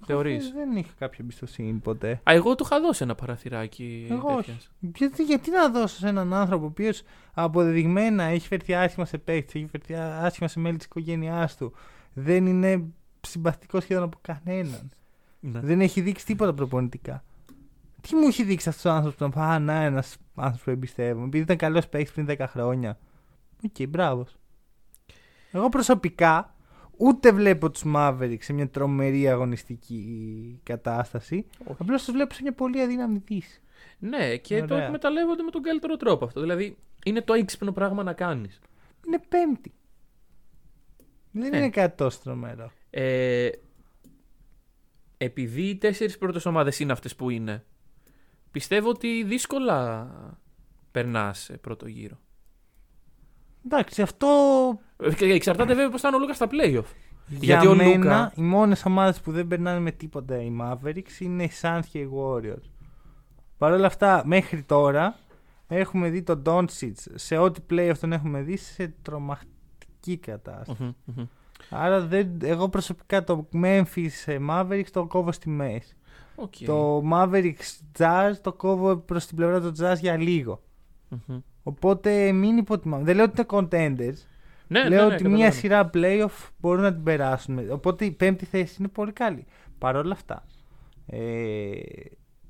Θεωρείς; Ε, Δεν είχα κάποια εμπιστοσύνη ποτέ. Α, εγώ του είχα δώσει ένα παραθυράκι. Εγώ τέτοιας. όχι. Γιατί, γιατί να δώσω σε έναν άνθρωπο ο οποίος αποδεδειγμένα έχει φερθεί άσχημα σε παίκτες, έχει φερθεί άσχημα σε μέλη της οικογένειάς του. Δεν είναι συμπαθητικός σχεδόν από κανέναν. Ναι. Δεν έχει δείξει τίποτα προπονητικά. Τι μου έχει δείξει αυτός ο άνθρωπος που να πω, Α, να, ένας άνθρωπος που εμπιστεύομαι. Επειδή ήταν καλός παίκτης πριν 10 χρόνια. Οκ, μπράβος. Εγώ προσωπικά ούτε βλέπω τους Mavericks σε μια τρομερή αγωνιστική κατάσταση. Απλώς τους βλέπω σε μια πολύ αδύναμη δύση. Ναι, και το Ωραία. εκμεταλλεύονται με τον καλύτερο τρόπο αυτό. Δηλαδή, είναι το έξυπνο πράγμα να κάνεις. Είναι πέμπτη. Δεν Ε. είναι κάτι τόσο τρομερό. Ε, επειδή οι τέσσερις πρώτες ομάδες είναι αυτές που είναι, πιστεύω ότι δύσκολα περνάς πρώτο γύρο. Εντάξει, αυτό Ε, και Εξαρτάται βέβαια πώς θα είναι ο Λούκας στα playoff. για Γιατί ο μένα Λούκα- οι μόνες ομάδες που δεν περνάνε με τίποτα οι Mavericks είναι οι Suns και οι Warriors. Παρ' όλα αυτά, μέχρι τώρα έχουμε δει τον Doncic σε ό,τι playoff τον έχουμε δει σε τρομακτική κατάσταση. Μμμ, μμμ. Άρα δεν, εγώ προσωπικά το Memphis ε, Mavericks το κόβω στη μέση. Οκ. Το Mavericks Jazz το κόβω προς την πλευρά του Jazz για λίγο. Μμμ. Οπότε μην υποτιμάμε. Δεν λέω ότι είναι contenders. Ναι, λέω ναι, ναι, ότι μία καταλαβαίνω. σειρά playoff μπορούν να την περάσουν. Οπότε η πέμπτη θέση είναι πολύ καλή. Παρ' όλα αυτά, ε,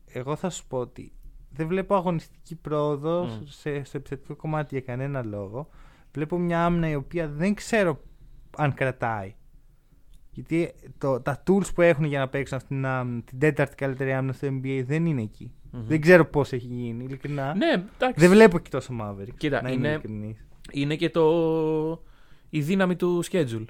εγώ θα σου πω ότι δεν βλέπω αγωνιστική πρόοδο Μμ. σε, στο επιθετικό κομμάτι για κανένα λόγο. Βλέπω μια άμυνα η οποία δεν ξέρω αν κρατάει. Γιατί το, τα tools που έχουν για να παίξουν αυτήν την, άμυνα, την τέταρτη καλύτερη άμυνα στο NBA δεν είναι εκεί. Μμμ. Δεν ξέρω πώς έχει γίνει, ειλικρινά. Ναι, εντάξει. Δεν βλέπω και τόσο Maverick. Κοίτα, να είμαι είναι- ειλικρινής. Είναι και το... η δύναμη του schedule.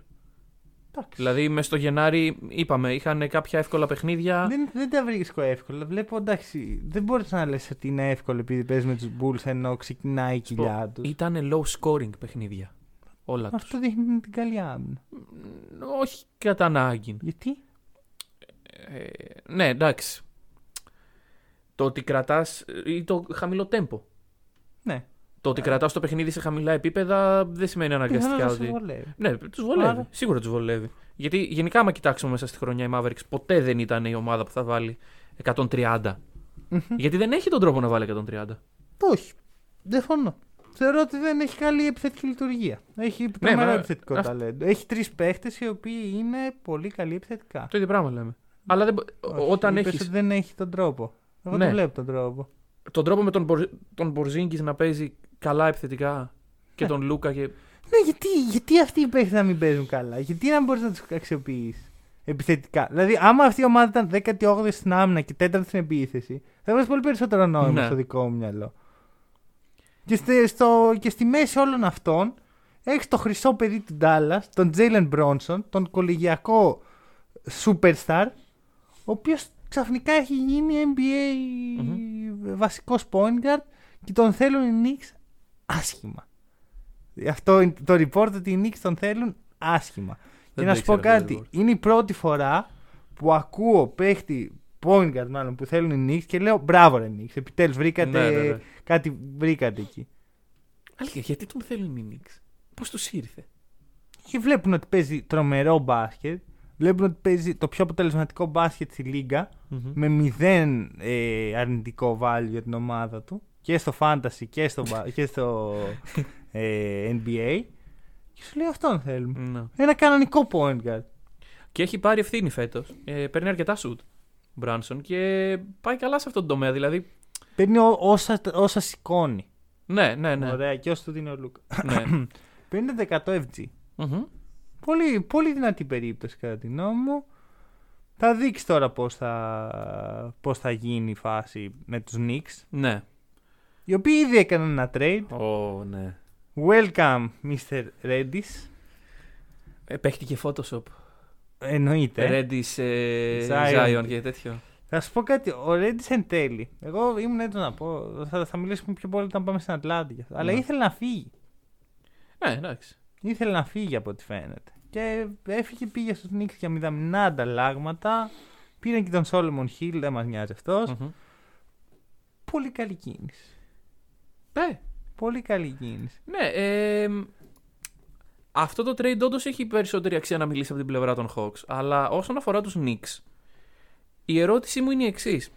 Εντάξει. Δηλαδή, μες στο Γενάρη, είπαμε, είχαν κάποια εύκολα παιχνίδια. Δεν, δεν τα βρίσκω εύκολα. Βλέπω εντάξει, δεν μπορείς να λες ότι είναι εύκολο επειδή παίζεις με τους Bulls ενώ ξεκινάει η Σου πω, κοιλιά τους. Ήταν low scoring παιχνίδια. Όλα τους. Αυτό δείχνει την καλή άμυνα. Όχι κατά ανάγκη. Γιατί; Ε, ναι, εντάξει. Το ότι κρατάς ή το χαμηλό τέμπο. Ναι. Το ότι κρατάς το παιχνίδι σε χαμηλά επίπεδα δεν σημαίνει αναγκαστικά Πιθανώς να ότι. σε βολεύει. Ναι, τους βολεύει. Άρα. Σίγουρα τους βολεύει. Γιατί γενικά, άμα κοιτάξουμε μέσα στη χρονιά, η Mavericks ποτέ δεν ήταν η ομάδα που θα βάλει 130. Μμμ. Γιατί δεν έχει τον τρόπο να βάλει 130. Όχι. Δεν φωνώ. Θεωρώ ότι δεν έχει καλή επιθετική λειτουργία. Έχει τρομερό μα- επιθετικό αυτό- ταλέντο. Έχει τρεις παίχτες οι οποίοι είναι πολύ καλοί επιθετικά. Το ίδιο πράγμα λέμε. Αλλά δεν, μπο- Όχι, όταν είπες έχει ότι δεν έχει τον τρόπο. Εγώ Ναι. δεν βλέπω τον τρόπο. τον τρόπο με τον, Μπορ, τον Μπορζίνγκης να παίζει καλά επιθετικά και Ναι. τον Λούκα και. Ναι, γιατί, γιατί αυτοί οι παίχτες να μην παίζουν καλά; Γιατί να μπορείς να τους αξιοποιήσει επιθετικά; Δηλαδή, άμα αυτή η ομάδα ήταν 18η στην άμυνα και 4η στην επίθεση, θα έβγαζε πολύ περισσότερο νόημα Ναι. στο δικό μου μυαλό. Και, στη, στο, και στη μέση όλων αυτών έχεις το χρυσό παιδί του Ντάλλας, τον Τζέιλεν Μπρόνσον, τον κολεγιακό superstar, ο οποίος ξαφνικά έχει γίνει NBA βασικός point guard και τον θέλουν οι Knicks άσχημα. Αυτό είναι το report ότι οι Knicks τον θέλουν άσχημα. Δεν και να το σου πω ήξερα αυτό το κάτι, report. είναι η πρώτη φορά που ακούω παίχτη point guard μάλλον που θέλουν οι Knicks και λέω μπράβο ρε Knicks, επιτέλους βρήκατε Ναι, ναι, ναι. κάτι βρήκατε εκεί. Αλήθεια, γιατί τον θέλουν οι Knicks; Πώς τους ήρθε; Και βλέπουν ότι παίζει τρομερό μπάσκετ, βλέπουν ότι παίζει το πιο αποτελεσματικό μπάσκετ στη λίγα με μηδέν ε, αρνητικό value για την ομάδα του και στο fantasy και στο, μπα- και στο ε, NBA και σου λέει αυτόν θέλουμε. Ναι. Ένα κανονικό point guard. Και έχει πάρει ευθύνη φέτος. Ε, παίρνει αρκετά σουτ. Μπράνσον και πάει καλά σε αυτόν τον τομέα. Δηλαδή. Παίρνει ό- όσα, όσα σηκώνει. Ναι, ναι, ναι. Ωραία, και όσο του δίνει ο Λούκα. ναι. Παίρνει 100 FG. Μμμ. Πολύ, πολύ δυνατή περίπτωση κατά τη γνώμη μου. Θα δείξει τώρα πώς θα, πώς θα γίνει η φάση με τους Knicks. ναι. Οι οποίοι ήδη έκαναν ένα trade. Ω, ναι. Welcome, Mr. Redis. Ε, παίχτηκε Photoshop. Εννοείται. Reddish, ε, Zion. Zion και τέτοιο. Θα σου πω κάτι. Ο Reddish εν τέλει. Εγώ ήμουν έτοιμο να πω. Θα, θα μιλήσουμε πιο πολύ όταν πάμε στην Ατλάντη. γι' αυτό. Αλλά Ναι. ήθελε να φύγει. Ναι, εντάξει. Ήθελε να φύγει από ό,τι φαίνεται. Και έφυγε, πήγε στους Knicks για μηδαμινά ανταλλάγματα. Πήραν και τον Solomon Hill, δεν μας νοιάζει αυτός. Μμμ. Πολύ καλή κίνηση. Ναι, Πολύ καλή κίνηση. ναι. ε, αυτό το trade όντως έχει περισσότερη αξία να μιλήσει από την πλευρά των Hawks. Αλλά όσον αφορά τους Knicks, η ερώτησή μου είναι η εξής.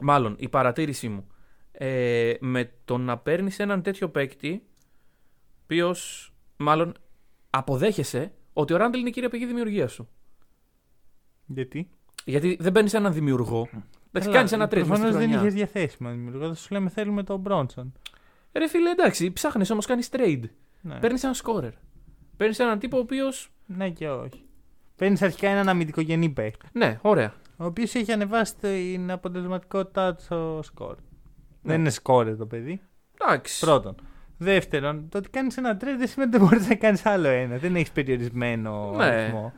Μάλλον, η παρατήρησή μου. Ε, με το να παίρνεις έναν τέτοιο παίκτη, οποίος μάλλον αποδέχεσαι ότι ο Ράντελ είναι η κύρια πηγή δημιουργίας σου. Γιατί; Γιατί δεν παίρνεις έναν δημιουργό. Εντάξει, Καλά, κάνεις ένα trade. μες στη Προφανώς δεν χρονιά. είχες διαθέσιμο δημιουργό. Θα σου λέμε θέλουμε τον Μπρόνσον. Ρε φίλε, εντάξει, ψάχνεις όμως, κάνεις trade. Ναι. Παίρνεις έναν scorer. Παίρνεις έναν τύπο ο οποίο. ναι και όχι. Παίρνεις αρχικά έναν αμυντικογενή παίκτη. Ναι, ωραία. Ο οποίος έχει ανεβάσει την αποτελεσματικότητά του στο σκορ. Ναι. Δεν είναι σκόρ το παιδί. Εντάξει. Πρώτον. Δεύτερον, το ότι κάνεις ένα trade δεν σημαίνει ότι δεν μπορείς να κάνεις άλλο ένα. Δεν έχεις περιορισμένο Ναι. αριθμό.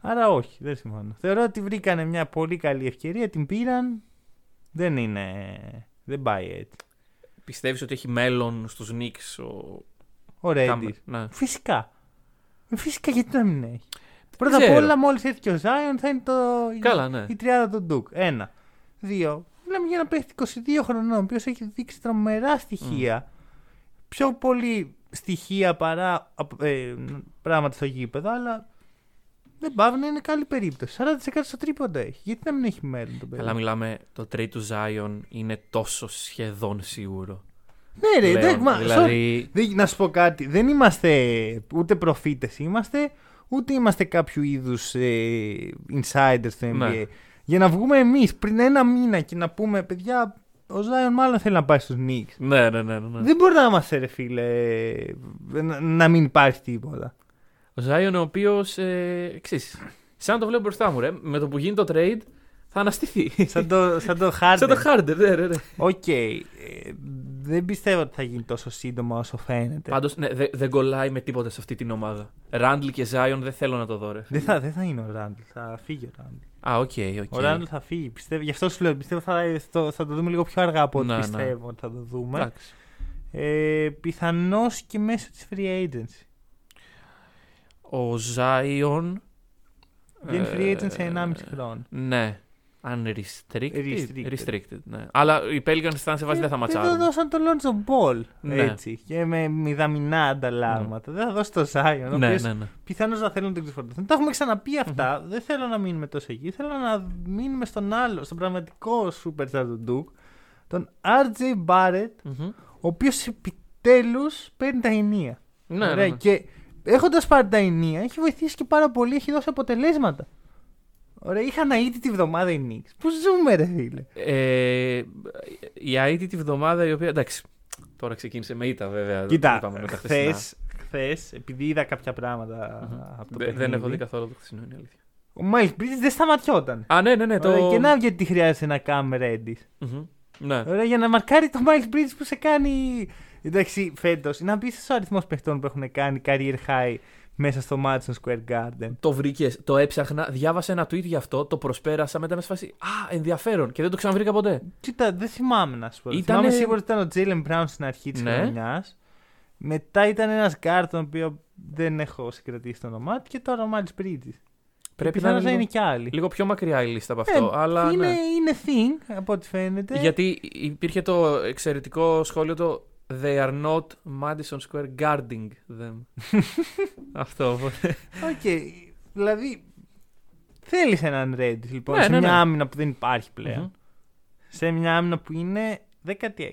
Άρα όχι, δεν συμφωνώ. Θεωρώ ότι βρήκανε μια πολύ καλή ευκαιρία, την πήραν. Δεν είναι. Δεν πάει έτσι. Πιστεύεις ότι έχει μέλλον στους Knicks ο. Ο Redis. Κάμερ. Ναι. Φυσικά. Ε, Φυσικά γιατί να μην έχει. Πρώτα απ' ξέρω. όλα, μόλις έρθει και ο Ζάιον, θα είναι το... Καλά, ναι. η τριάδα του Ντουκ. Ένα. Δύο. Μιλάμε για ένα παίχτη 22 χρονών, ο οποίος έχει δείξει τρομερά στοιχεία. Πιο πολύ στοιχεία παρά ε, πράγματα στο γήπεδο, αλλά δεν πάβει να είναι καλή περίπτωση. 40% στο τρίποντο έχει. Γιατί να μην έχει μέλλον το παιδί; Καλά, μιλάμε. Το trade του Zion είναι τόσο σχεδόν σίγουρο. Ναι, ρε, πλέον. εντάξει, μα, δηλαδή. sorry. Δεν- να σου πω κάτι. Δεν είμαστε ούτε προφήτες είμαστε, ούτε είμαστε κάποιο είδους ε, insiders στο NBA. Ναι. Για να βγούμε εμείς πριν ένα μήνα και να πούμε, παιδιά, ο Ζάιον μάλλον θέλει να πάει στους Knicks. Ναι, ναι, ναι. ναι. Δεν μπορεί να είμαστε, ρε φίλε, να, να μην υπάρχει τίποτα. Ο Zion ο οποίος. Ε, εξής, σαν να το βλέπω μπροστά μου, ρε. Με το που γίνει το trade θα αναστηθεί. σαν το, σαν το Harden. Σαν το Harden, ναι, ναι, ναι. Οκ. ε, δεν πιστεύω ότι θα γίνει τόσο σύντομα όσο φαίνεται. Πάντως, ναι, δεν δεν κολλάει με τίποτα σε αυτή την ομάδα. Ράντλ και Zion δεν θέλω να το δω, ρε. Δεν θα, δεν θα είναι ο Ράντλ. Θα φύγει ο Ράντλ. Α, οκ, οκ. Ο Ράντλ θα φύγει. Πιστεύω, γι' αυτό σου λέω. Πιστεύω θα, θα, θα το δούμε λίγο πιο αργά από ό,τι Ναι, ναι. πιστεύω ότι θα το δούμε. Εντάξει. Ε, Πιθανώς και μέσω της free agency. Ο Ζάιον. Βγαίνει ε, free agent σε 1,5 χρόνο. Ναι. Unrestricted. Restricted. Restricted, ναι. Αλλά οι Pelicans ήταν σε βάση δεν θα Δεν ματσάρουν. θα δώσαν τον Lonzo Ball Ναι. έτσι. Και με μηδαμινά ανταλλάγματα. Δεν θα δώσει το Zion. ο Ναι, οποίος ναι, ναι. Πιθανώς να θέλουν να τον ξεφορτωθούν. Τα έχουμε ξαναπεί αυτά. Δεν θέλω να μείνουμε τόσο εκεί. Θέλω να μείνουμε στον άλλο, στον πραγματικό superstar του Duke. Τον RJ Barrett, Μμμ. ο οποίος επιτέλους παίρνει τα ενία. Ναι, ναι, Ωραία, ναι. Και έχοντας πάρει τα ενία, έχει βοηθήσει και πάρα πολύ, έχει δώσει αποτελέσματα. Ωραία, είχαν αίτητη τη βδομάδα οι Knicks. Πού ζούμε, ρε φίλε; Ε, η αίτητη βδομάδα η οποία. Εντάξει, τώρα ξεκίνησε με ήττα βέβαια. Κοίτα, είπαμε με τα χθες, χθεσινά. χθες, επειδή είδα κάποια πράγματα Μμμ. από το Δε- παιχνίδι, Δεν έχω δει καθόλου το χθεσινό, είναι η αλήθεια. Ο Miles Bridges δεν σταματιόταν. Α, ναι, ναι, ναι. Το... Ωραία, Και να γιατί χρειάζεται ένα cam ready. Μμμ. Ναι. Ωραία, για να μαρκάρει το Miles Bridges που σε κάνει. Εντάξει, φέτος είναι απίστευτο ο αριθμός παιχτών που έχουν κάνει career high μέσα στο Madison Square Garden. Το βρήκες, το έψαχνα, διάβασα ένα tweet γι' αυτό, το προσπέρασα, μετά με σφάση. Α, ενδιαφέρον και δεν το ξαναβρήκα ποτέ. Κοίτα, δεν θυμάμαι να σου πω. Ήτανε- Θυμάμαι σίγουρα ότι ήταν ο Jalen Brown στην αρχή της Ναι. χρονιάς. Μετά ήταν ένας guard τον οποίο δεν έχω συγκρατήσει το όνομά του και τώρα ο Miles Bridges. Πρέπει να Πιθανώς είναι να είναι λίγο, και άλλοι. λίγο πιο μακριά η λίστα από αυτό. Ε, αλλά είναι, ναι. είναι thing από ό,τι φαίνεται. Γιατί υπήρχε το εξαιρετικό σχόλιο το They are not Madison Square guarding them. αυτό. οπότε- Οκ, δηλαδή θέλεις έναν Reddish λοιπόν Ναι, σε ναι, μια ναι. άμυνα που δεν υπάρχει πλέον. Μμμ. Σε μια άμυνα που είναι 16η.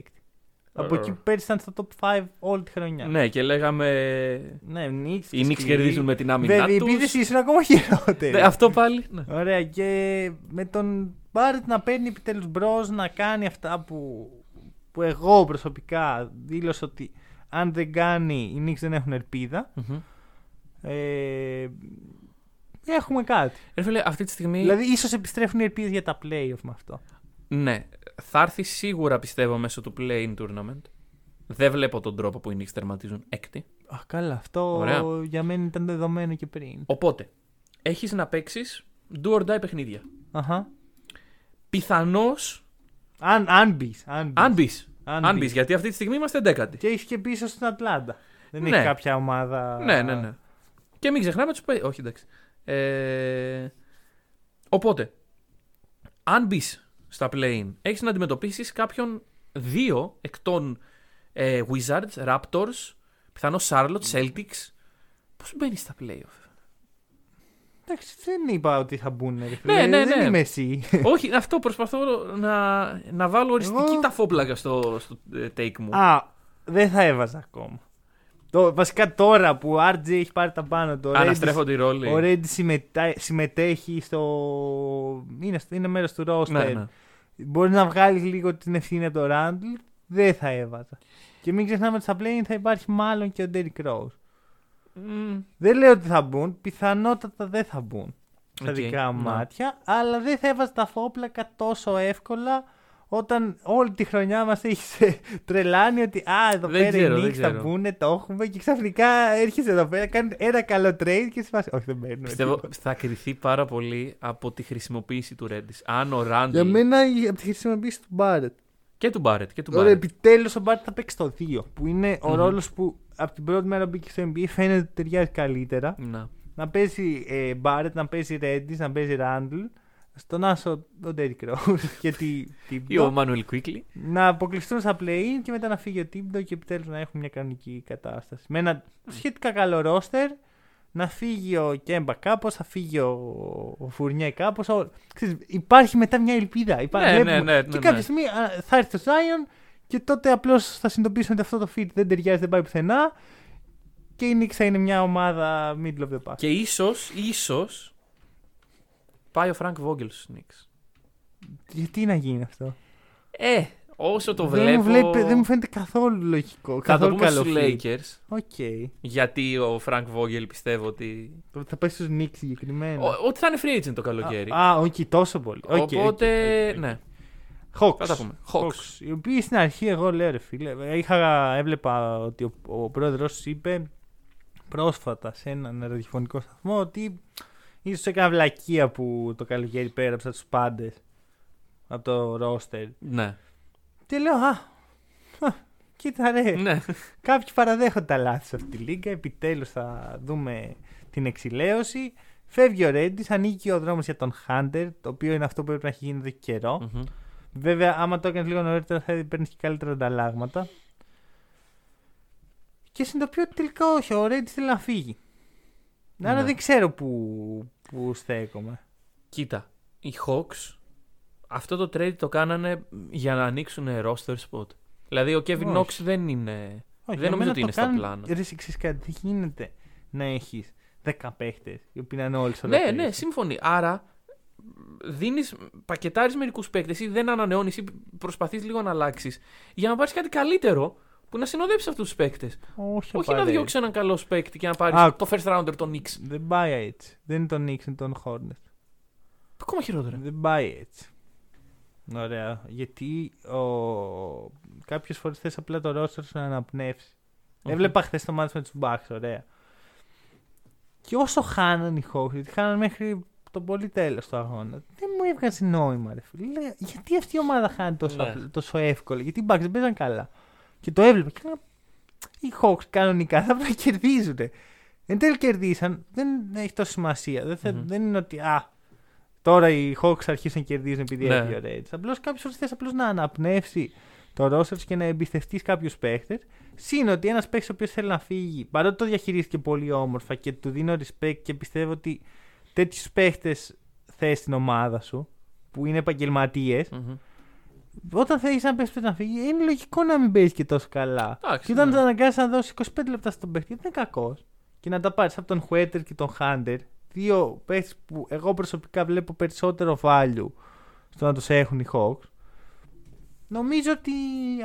Από Ε. εκεί που πέρυσι ήταν στο top 5 όλη τη χρονιά. ναι, και λέγαμε. Ναι, Knicks Οι Knicks σκληροί. κερδίζουν με την άμυνά Βέβαια, οι τους. επίθεση ήσουν ακόμα χειρότερη. Ναι, αυτό πάλι. Ναι. Ωραία, και με τον Μπάρετ να παίρνει επιτέλους μπρος να κάνει αυτά που, που εγώ προσωπικά δήλωσα ότι αν δεν κάνει οι Knicks δεν έχουν ελπίδα. Μμμ. Ε, έχουμε κάτι. Ρε φίλε, αυτή τη στιγμή. Δηλαδή, ίσως επιστρέφουν οι ελπίδες για τα playoff με αυτό. Ναι, θα έρθει σίγουρα πιστεύω μέσω του play-in tournament. Δεν βλέπω τον τρόπο που οι Knicks τερματίζουν έκτη. Α, καλά, αυτό Ωραία. για μένα ήταν δεδομένο και πριν. Οπότε, έχεις να παίξεις do or die παιχνίδια. Αχα. Πιθανώς, Αν, αν μπεις. Αν μπεις. αν μπεις. Αν Αν μπεις. μπεις, γιατί αυτή τη στιγμή είμαστε εντέκατοι. Και έχεις και πίσω στην Ατλάντα. Δεν Ναι. έχει κάποια ομάδα. Ναι, ναι, ναι. Και μην ξεχνάμε του παί... Όχι, εντάξει. Ε... Οπότε, αν μπεις στα play-in, έχεις να αντιμετωπίσεις κάποιον δύο εκ των ε, Wizards, Raptors, πιθανώς Charlotte, Celtics. Πώς μπαίνεις στα playoff; Εντάξει, δεν είπα ότι θα μπουν. Ρε, Ναι, φίλε. ναι, Δεν ναι. είμαι εσύ. Όχι, αυτό προσπαθώ να, να βάλω οριστική Εγώ- ταφόπλακα στο, στο ε, take μου. Α, δεν θα έβαζα ακόμα. Το, βασικά τώρα που ο RJ έχει πάρει τα πάνω του. ο Reddish- Αναστρέφονται οι ρόλοι. Ο Reddish συμμετά- συμμετέχει στο. Είναι, στο- είναι μέρος του roster. Ναι, ναι. Μπορεί να βγάλει λίγο την ευθύνη από το Randle. Δεν θα έβαζα. Και μην ξεχνάμε ότι στα play-in θα υπάρχει μάλλον και ο Derrick Rose. Μμ, Δεν λέω ότι θα μπουν. Πιθανότατα δεν θα μπουν στα οκ, δικά μου ναι. μάτια. Αλλά δεν θα έβαζα ταφόπλακα τόσο εύκολα όταν όλη τη χρονιά μας έχει τρελάνει ότι Α, εδώ Δεν πέρα ξέρω, οι δεν Knicks θα ξέρω. μπουν, το έχουμε και ξαφνικά έρχεσαι εδώ πέρα, κάνει ένα καλό trade και σε φάση. Όχι, δεν παίρνουμε. Πιστεύω τίποτα». θα κριθεί πάρα πολύ από τη χρησιμοποίηση του Reddish. Αν ο Randall Για μένα η- από τη χρησιμοποίηση του Barrett. και του Barrett και του Ωραία, Barrett. επιτέλους ο Barrett θα παίξει το 2. Που είναι ο Μμμ. ρόλος που από την πρώτη μέρα που μπήκε στο NBA φαίνεται ότι ταιριάζει καλύτερα. Να. να παίζει ε, Barrett, να παίζει Reddish, να παίζει Randall. Στον Άσο ο Derrick Rose και τη Ή ο Thibodeau. Manuel Quickly. Να αποκλειστούν στα play-in και μετά να φύγει ο Thibodeau και επιτέλους να έχουν μια κανονική κατάσταση. Με ένα σχετικά καλό ρόστερ, να φύγει ο Κέμπα κάπως, θα φύγει ο, ο Φουρνιέ κάπως. Ο... Ξέρεις, υπάρχει μετά μια ελπίδα. Υπά... Ναι, βλέπουμε. ναι, ναι, ναι, και ναι. κάποια στιγμή α, θα έρθει το Zion και τότε απλώς θα συνειδητοποιήσουν ότι αυτό το fit δεν ταιριάζει, δεν πάει πουθενά και η Knicks θα είναι μια ομάδα middle of the pack. Και ίσως, ίσως. Πάει ο Frank Vogel στους Knicks. Γιατί να γίνει αυτό; Ε, όσο το δεν, βλέπω. μου βλέπει- δεν μου φαίνεται καθόλου λογικό. θα το καθόλου πούμε καλό στους fit. Lakers. Οκ. Γιατί ο Frank Vogel πιστεύω ότι. Θα πάει στους Knicks συγκεκριμένα. Ο- ότι θα είναι free agent το καλοκαίρι. Α, α, οκ, τόσο πολύ. Οκ, οκ, Οπότε, οκ, οκ. ναι. Hawks. Θα τα πούμε. Hawks. Hawks. Οι οποίοι στην αρχή, εγώ λέω ρε φίλε, είχα, έβλεπα ότι ο, ο πρόεδρος είπε πρόσφατα σε έναν ραδιοφωνικό σταθμό ότι ίσως έκανα βλακεία που το καλοκαίρι υπέγραψα τους πάντες από το ρόστερ. Ναι. Και λέω, α, α, οκ, κοίτα ρε. Ναι. Κάποιοι παραδέχονται τα λάθη σε αυτή τη λίγκα. Επιτέλους θα δούμε την εξιλέωση. Φεύγει ο Reddish, ανοίγει ο δρόμος για τον Hunter, το οποίο είναι αυτό που πρέπει να έχει γίνει εδώ και καιρό. Μμμ. Βέβαια, άμα το έκανες λίγο νωρίτερα, θα παίρνεις και καλύτερα ανταλλάγματα. Και συνειδητοποιώ ότι τελικά όχι, ο Ρέντι θέλει να φύγει. Άρα Ναι. δεν ξέρω που, που στέκομαι. Κοίτα, οι Hawks αυτό το trade το κάνανε για να ανοίξουν roster spot. Δηλαδή ο Kevin Όχι. Knox δεν είναι. Όχι, δεν για νομίζω μένα ότι το είναι στα κάνουν- πλάνα. Ρε, εσύ ξέρεις κάτι, δεν γίνεται να έχεις 10 παίχτες οι οποίοι να είναι όλοι στο Ναι, rotation. ναι, σύμφωνοι. Άρα δίνεις, πακετάρεις μερικούς παίκτες ή δεν ανανεώνεις ή προσπαθείς λίγο να αλλάξεις για να πάρεις κάτι καλύτερο που να συνοδέψει αυτούς τους παίκτες. Όχι, Όχι να απαραίτητα. διώξεις έναν καλό παίκτη και να πάρεις Α. το first rounder τον Knicks. Δεν πάει έτσι. Δεν είναι τον Knicks, είναι τον Hornets. Ακόμα χειρότερα. Δεν πάει έτσι. Ωραία. Γιατί ο... κάποιες φορές θες απλά το roster σου να αναπνεύσει. Οχι. Έβλεπα χθες το μάτι με τους Bucks, ωραία. Και όσο χάναν οι Hawks, γιατί χάναν μέχρι το πολύ τέλο του αγώνα, δεν μου έβγαζε νόημα, ρε φίλε. Λέω, γιατί αυτή η ομάδα χάνει τόσο, Ναι. απλ- τόσο εύκολα, γιατί οι Bucks δεν παίζαν καλά. Και το έβλεπα και λέω, οι Hawks κανονικά θα πρέπει να κερδίζουν. Εν τέλει κερδίσαν, δεν έχει τόσο σημασία. Δεν, θε- Μμμ. δεν είναι ότι, α, τώρα οι Hawks αρχίσαν να κερδίζουν επειδή Ναι. έφυγε ο Reds. Απλώς κάποιες φορές θες απλώς να αναπνεύσει το roster σου και να εμπιστευτείς κάποιους παίχτες. Συν ότι ένας παίχτη ο οποίος θέλει να φύγει, παρότι το διαχειρίστηκε πολύ όμορφα και του δίνω respect και πιστεύω ότι τέτοιους παίχτες θες στην ομάδα σου, που είναι επαγγελματίες, Μμμ. όταν θέλεις ένα παίχτη να φύγεις, είναι λογικό να μην παίζεις και τόσο καλά. Εντάξει, Και όταν ναι. τον αναγκάζεις να δώσεις 25 λεπτά στον παίχτη, δεν είναι κακός. Και να τα πάρεις από τον Χουέτερ και τον Χάντερ, δύο παίχτες που εγώ προσωπικά βλέπω περισσότερο value στο να τους έχουν οι Hawks. Νομίζω ότι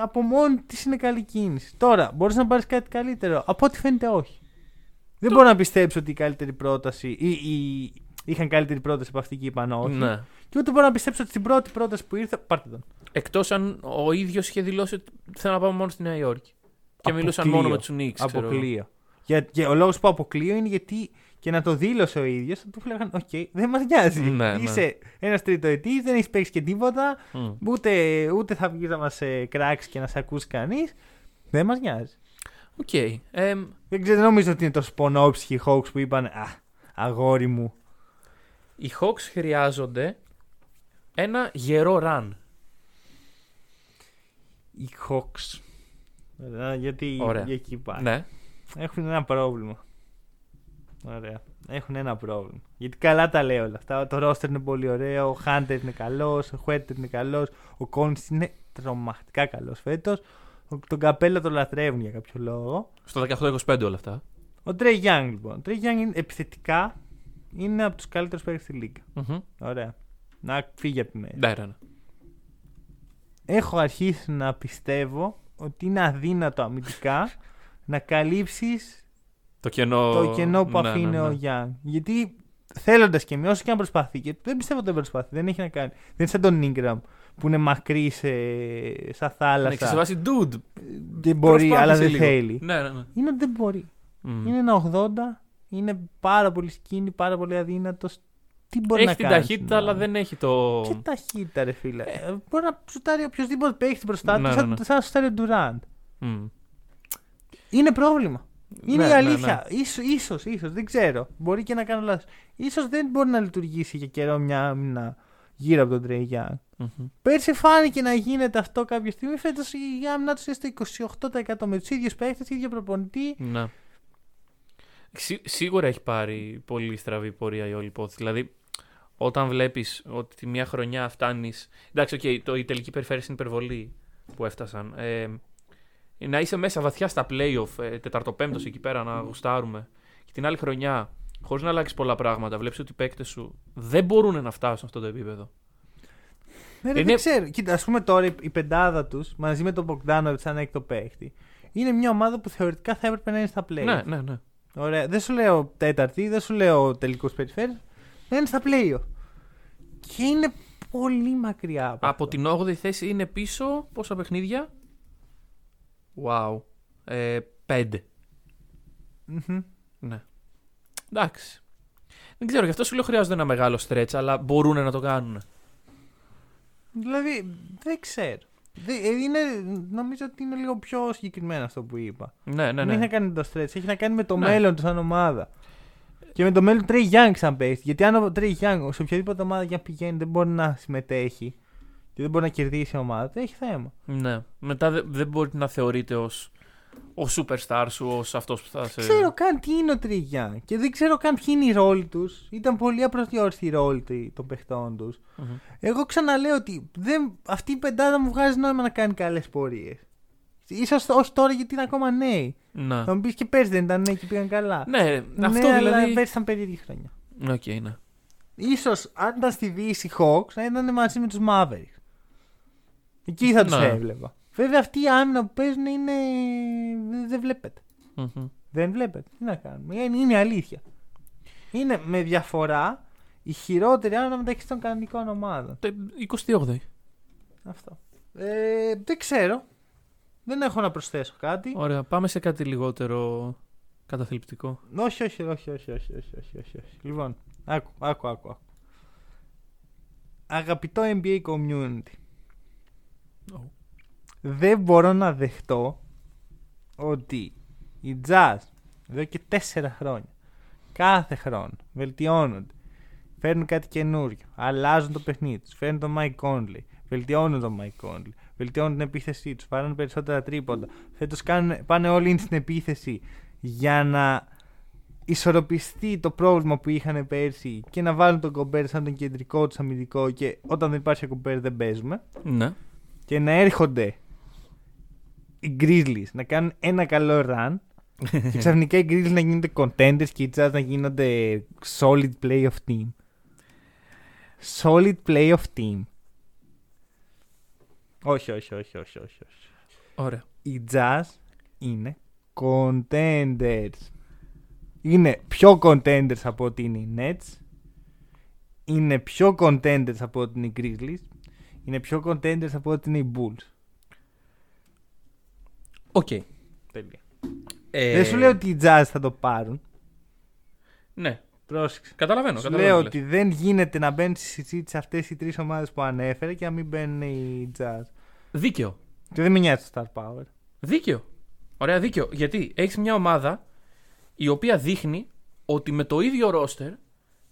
από μόνη της είναι καλή κίνηση. Τώρα, μπορείς να πάρεις κάτι καλύτερο. Από ό,τι φαίνεται, όχι. Δεν μπορώ να πιστέψω ότι η καλύτερη πρόταση. Ή, ή, είχαν καλύτερη πρόταση από αυτή και είπαν όχι. Ναι. Και ούτε μπορώ να πιστέψω ότι στην πρώτη πρόταση που ήρθε. Πάρτε τον. Εκτός αν ο ίδιος είχε δηλώσει ότι θέλω να πάμε μόνο στη Νέα Υόρκη. Και μιλούσαν Αποκλείω. μόνο με τους Knicks. ξέρω εγώ. Αποκλείω. Για, και ο λόγος που αποκλείω είναι γιατί και να το δήλωσε ο ίδιος, θα του λέγανε: Οκ, δεν μας νοιάζει. Ναι, ναι. Είσαι ένας τριτοετής, δεν έχεις παίξει και τίποτα, Μμ. ούτε, ούτε θα βγεις να μας κράξεις και να σε ακούσει κανείς. Δεν μας νοιάζει. Οκ. Εμ, Δεν ξέρω, δεν νομίζω ότι είναι τόσο πονόψυχοι οι Hawks που είπαν Α, αγόρι μου. οι Hawks χρειάζονται ένα γερό run. Οι Hawks. Ε, Γιατί Ωραία. για εκεί πάει. Ναι. Έχουν ένα πρόβλημα. Ωραία. Έχουν ένα πρόβλημα. Γιατί καλά τα λέω όλα αυτά. Το roster είναι πολύ ωραίο. Ο Hunter είναι καλός. Ο Huerter είναι καλός. Ο Collins είναι τρομακτικά καλός φέτος. Τον Καπέλα τον λατρεύουν για κάποιο λόγο. Στο 18-25 όλα αυτά. Ο Trey Young λοιπόν. Ο Trey Young είναι, επιθετικά είναι από τους καλύτερους παίκτες στη λίγα. Μμμ. Ωραία. Να φύγει από τη μέση. Ναι, ναι, ναι. Έχω αρχίσει να πιστεύω ότι είναι αδύνατο αμυντικά να καλύψεις Το κενό, το κενό που ναι, αφήνει ναι, ναι. ο Young. Γιατί θέλοντας και με όσο και αν προσπαθεί, και δεν πιστεύω ότι δεν προσπαθεί, δεν έχει να κάνει. Δεν είναι σαν τον Ingram που είναι μακρύ σε, σαν Ναι, θάλασσα. και σε βάση dude. δεν μπορεί, προσπάθησε αλλά δεν λίγο. θέλει. Ναι, ναι, ναι. Είναι ότι δεν μπορεί. Μμ. Είναι ένα 80, είναι πάρα πολύ σκίνη, πάρα πολύ αδύνατος. Τι μπορεί Έχει να την κάνεις. ταχύτητα, στην αλλά ομάδα. δεν έχει το. Και ταχύτητα, ρε φίλε. Ε, μπορεί να σουτάρει οποιοδήποτε παίχτη μπροστά του, Ναι, σαν, ναι, ναι. σαν να σουτάρει ο Durant. Μμ. Είναι πρόβλημα. Είναι Ναι, η ναι, αλήθεια. Ίσως, ίσως, ίσως, δεν ξέρω. Μπορεί και να κάνω λάθος. Ίσως δεν μπορεί να λειτουργήσει για καιρό μια άμυνα γύρω από τον Trae Young. Μμμ. Πέρσι φάνηκε να γίνεται αυτό κάποια στιγμή. Φέτος η άμυνα του είναι στο 28η με τους ίδιους παίχτες, ίδιο προπονητή. Ναι. Σί- σίγουρα έχει πάρει πολύ στραβή πορεία η όλη υπόθεση. Δηλαδή, όταν βλέπεις ότι τη μία χρονιά φτάνεις. Εντάξει, οκ, το, η τελική περιφέρεια είναι υπερβολή που έφτασαν. Ε, να είσαι μέσα βαθιά στα playoff, ε, τεταρτοπέμπτος εκεί πέρα να γουστάρουμε. Και την άλλη χρονιά, χωρίς να αλλάξεις πολλά πράγματα, βλέπεις ότι οι παίκτες σου δεν μπορούν να φτάσουν σε αυτό το επίπεδο. Ναι, ρε, Είναι- Δεν ξέρω. Κοίτα, ας πούμε τώρα η, η πεντάδα τους μαζί με τον Bogdanovic σαν έκτο παίχτη είναι μια ομάδα που θεωρητικά θα έπρεπε να είναι στα play. Ναι, ναι, ναι. Ωραία. Δεν σου λέω τέταρτη, δεν σου λέω τελικούς περιφέρειες. Να είναι στα play. Και είναι πολύ μακριά από, Από αυτό. την 8η θέση είναι πίσω πόσα παιχνίδια; Wow. Ε, πέντε. Μμμ. Ναι. Εντάξει. Δεν ξέρω, γι' αυτό σου λέω χρειάζεται ένα μεγάλο stretch, αλλά μπορούν να το κάνουν. Δηλαδή, δεν ξέρω. Δε- ε, είναι, νομίζω ότι είναι λίγο πιο συγκεκριμένο αυτό που είπα. Ναι, ναι, Δεν ναι. έχεις να κάνεις με το stretch, έχει να κάνει με το Ναι. μέλλον του σαν ομάδα. Και με το μέλλον του Trey Young σαν παίχτη. Γιατί αν ο Trey Young σε οποιαδήποτε ομάδα για πηγαίνει δεν μπορεί να συμμετέχει και δεν μπορεί να κερδίσει η ομάδα, του, έχει θέμα. Ναι. Μετά δε- δεν μπορεί να θεωρείται ως ο superstar σου, ω αυτός που θα σε. Δεν ξέρω καν τι είναι ο Trey Young και δεν ξέρω καν ποιοι είναι οι ρόλοι τους. Ήταν πολύ απροσδιόριστοι οι ρόλοι του- των παιχτών τους. Μμμ. Εγώ ξαναλέω ότι δεν, αυτή η πεντάδα μου βγάζει νόημα να κάνει καλές πορείες. Ίσως όχι τώρα γιατί είναι ακόμα νέοι. Ναι. Θα μου πεις και πέρσι δεν ήταν νέοι και πήγαν καλά. Ναι, αυτό ναι, δηλαδή. αλλά πέρσι ήταν περίεργη χρονιά. Οκ, ναι. Ίσως αν ήταν στη Δύση οι Hawks να ήταν μαζί με τους Mavericks. Εκεί θα τους Ναι. έβλεπα. Βέβαια αυτή η άμυνα που παίζουν είναι. δεν βλέπεται. Δεν βλέπεται. Τι να κάνουμε. Είναι, είναι αλήθεια. Είναι με διαφορά η χειρότερη άμυνα μεταξύ των κανονικών ομάδων. 28η. Αυτό. Ε, δεν ξέρω. Δεν έχω να προσθέσω κάτι. Ωραία, πάμε σε κάτι λιγότερο καταθλιπτικό. Όχι, όχι, όχι, όχι, όχι, όχι, όχι, όχι. Λοιπόν, άκου, άκου, άκου. Αγαπητό NBA community δεν μπορώ να δεχτώ ότι οι Jazz εδώ και τέσσερα χρόνια κάθε χρόνο βελτιώνονται. Φέρνουν κάτι καινούριο. Αλλάζουν το παιχνίδι τους. Φέρνουν τον Mike Conley. Βελτιώνουν τον Mike Conley. Βελτιώνουν την επίθεσή τους. Πάρουν περισσότερα τρίποντα. Φέτος πάνε όλοι στην επίθεση για να ισορροπιστεί το πρόβλημα που είχαν πέρσι και να βάλουν τον κομπέρ σαν τον κεντρικό τους αμυντικό και όταν δεν υπάρχει κομπέρ δεν παίζουμε Ναι. και να έρχονται οι Grizzlies να κάνουν ένα καλό run και ξαφνικά οι Grizzlies να γίνονται contenders και οι Jazz να γίνονται solid playoff team. Solid playoff team. Όχι, όχι, όχι, όχι, όχι. όχι. Ωραία. Οι Jazz είναι contenders. Είναι πιο contenders από ότι είναι οι Nets. Είναι πιο contenders από ότι είναι οι Grizzlies. Είναι πιο contenders από ότι είναι οι Bulls. Οκ. Τέλεια. Ε, Δεν σου λέω ότι οι Jazz θα το πάρουν. Ναι, Πρόσεξε. καταλαβαίνω. Σου καταλαβαίνω λέω τι λες. ότι δεν γίνεται να μπαίνουν στη συζήτηση αυτές οι τρεις ομάδες που ανέφερε και να μην μπαίνουν οι Jazz. Δίκαιο. Και δεν με νοιάζει το Star Power. Δίκαιο. Ωραία, δίκαιο. Γιατί έχεις μια ομάδα η οποία δείχνει ότι με το ίδιο ρόστερ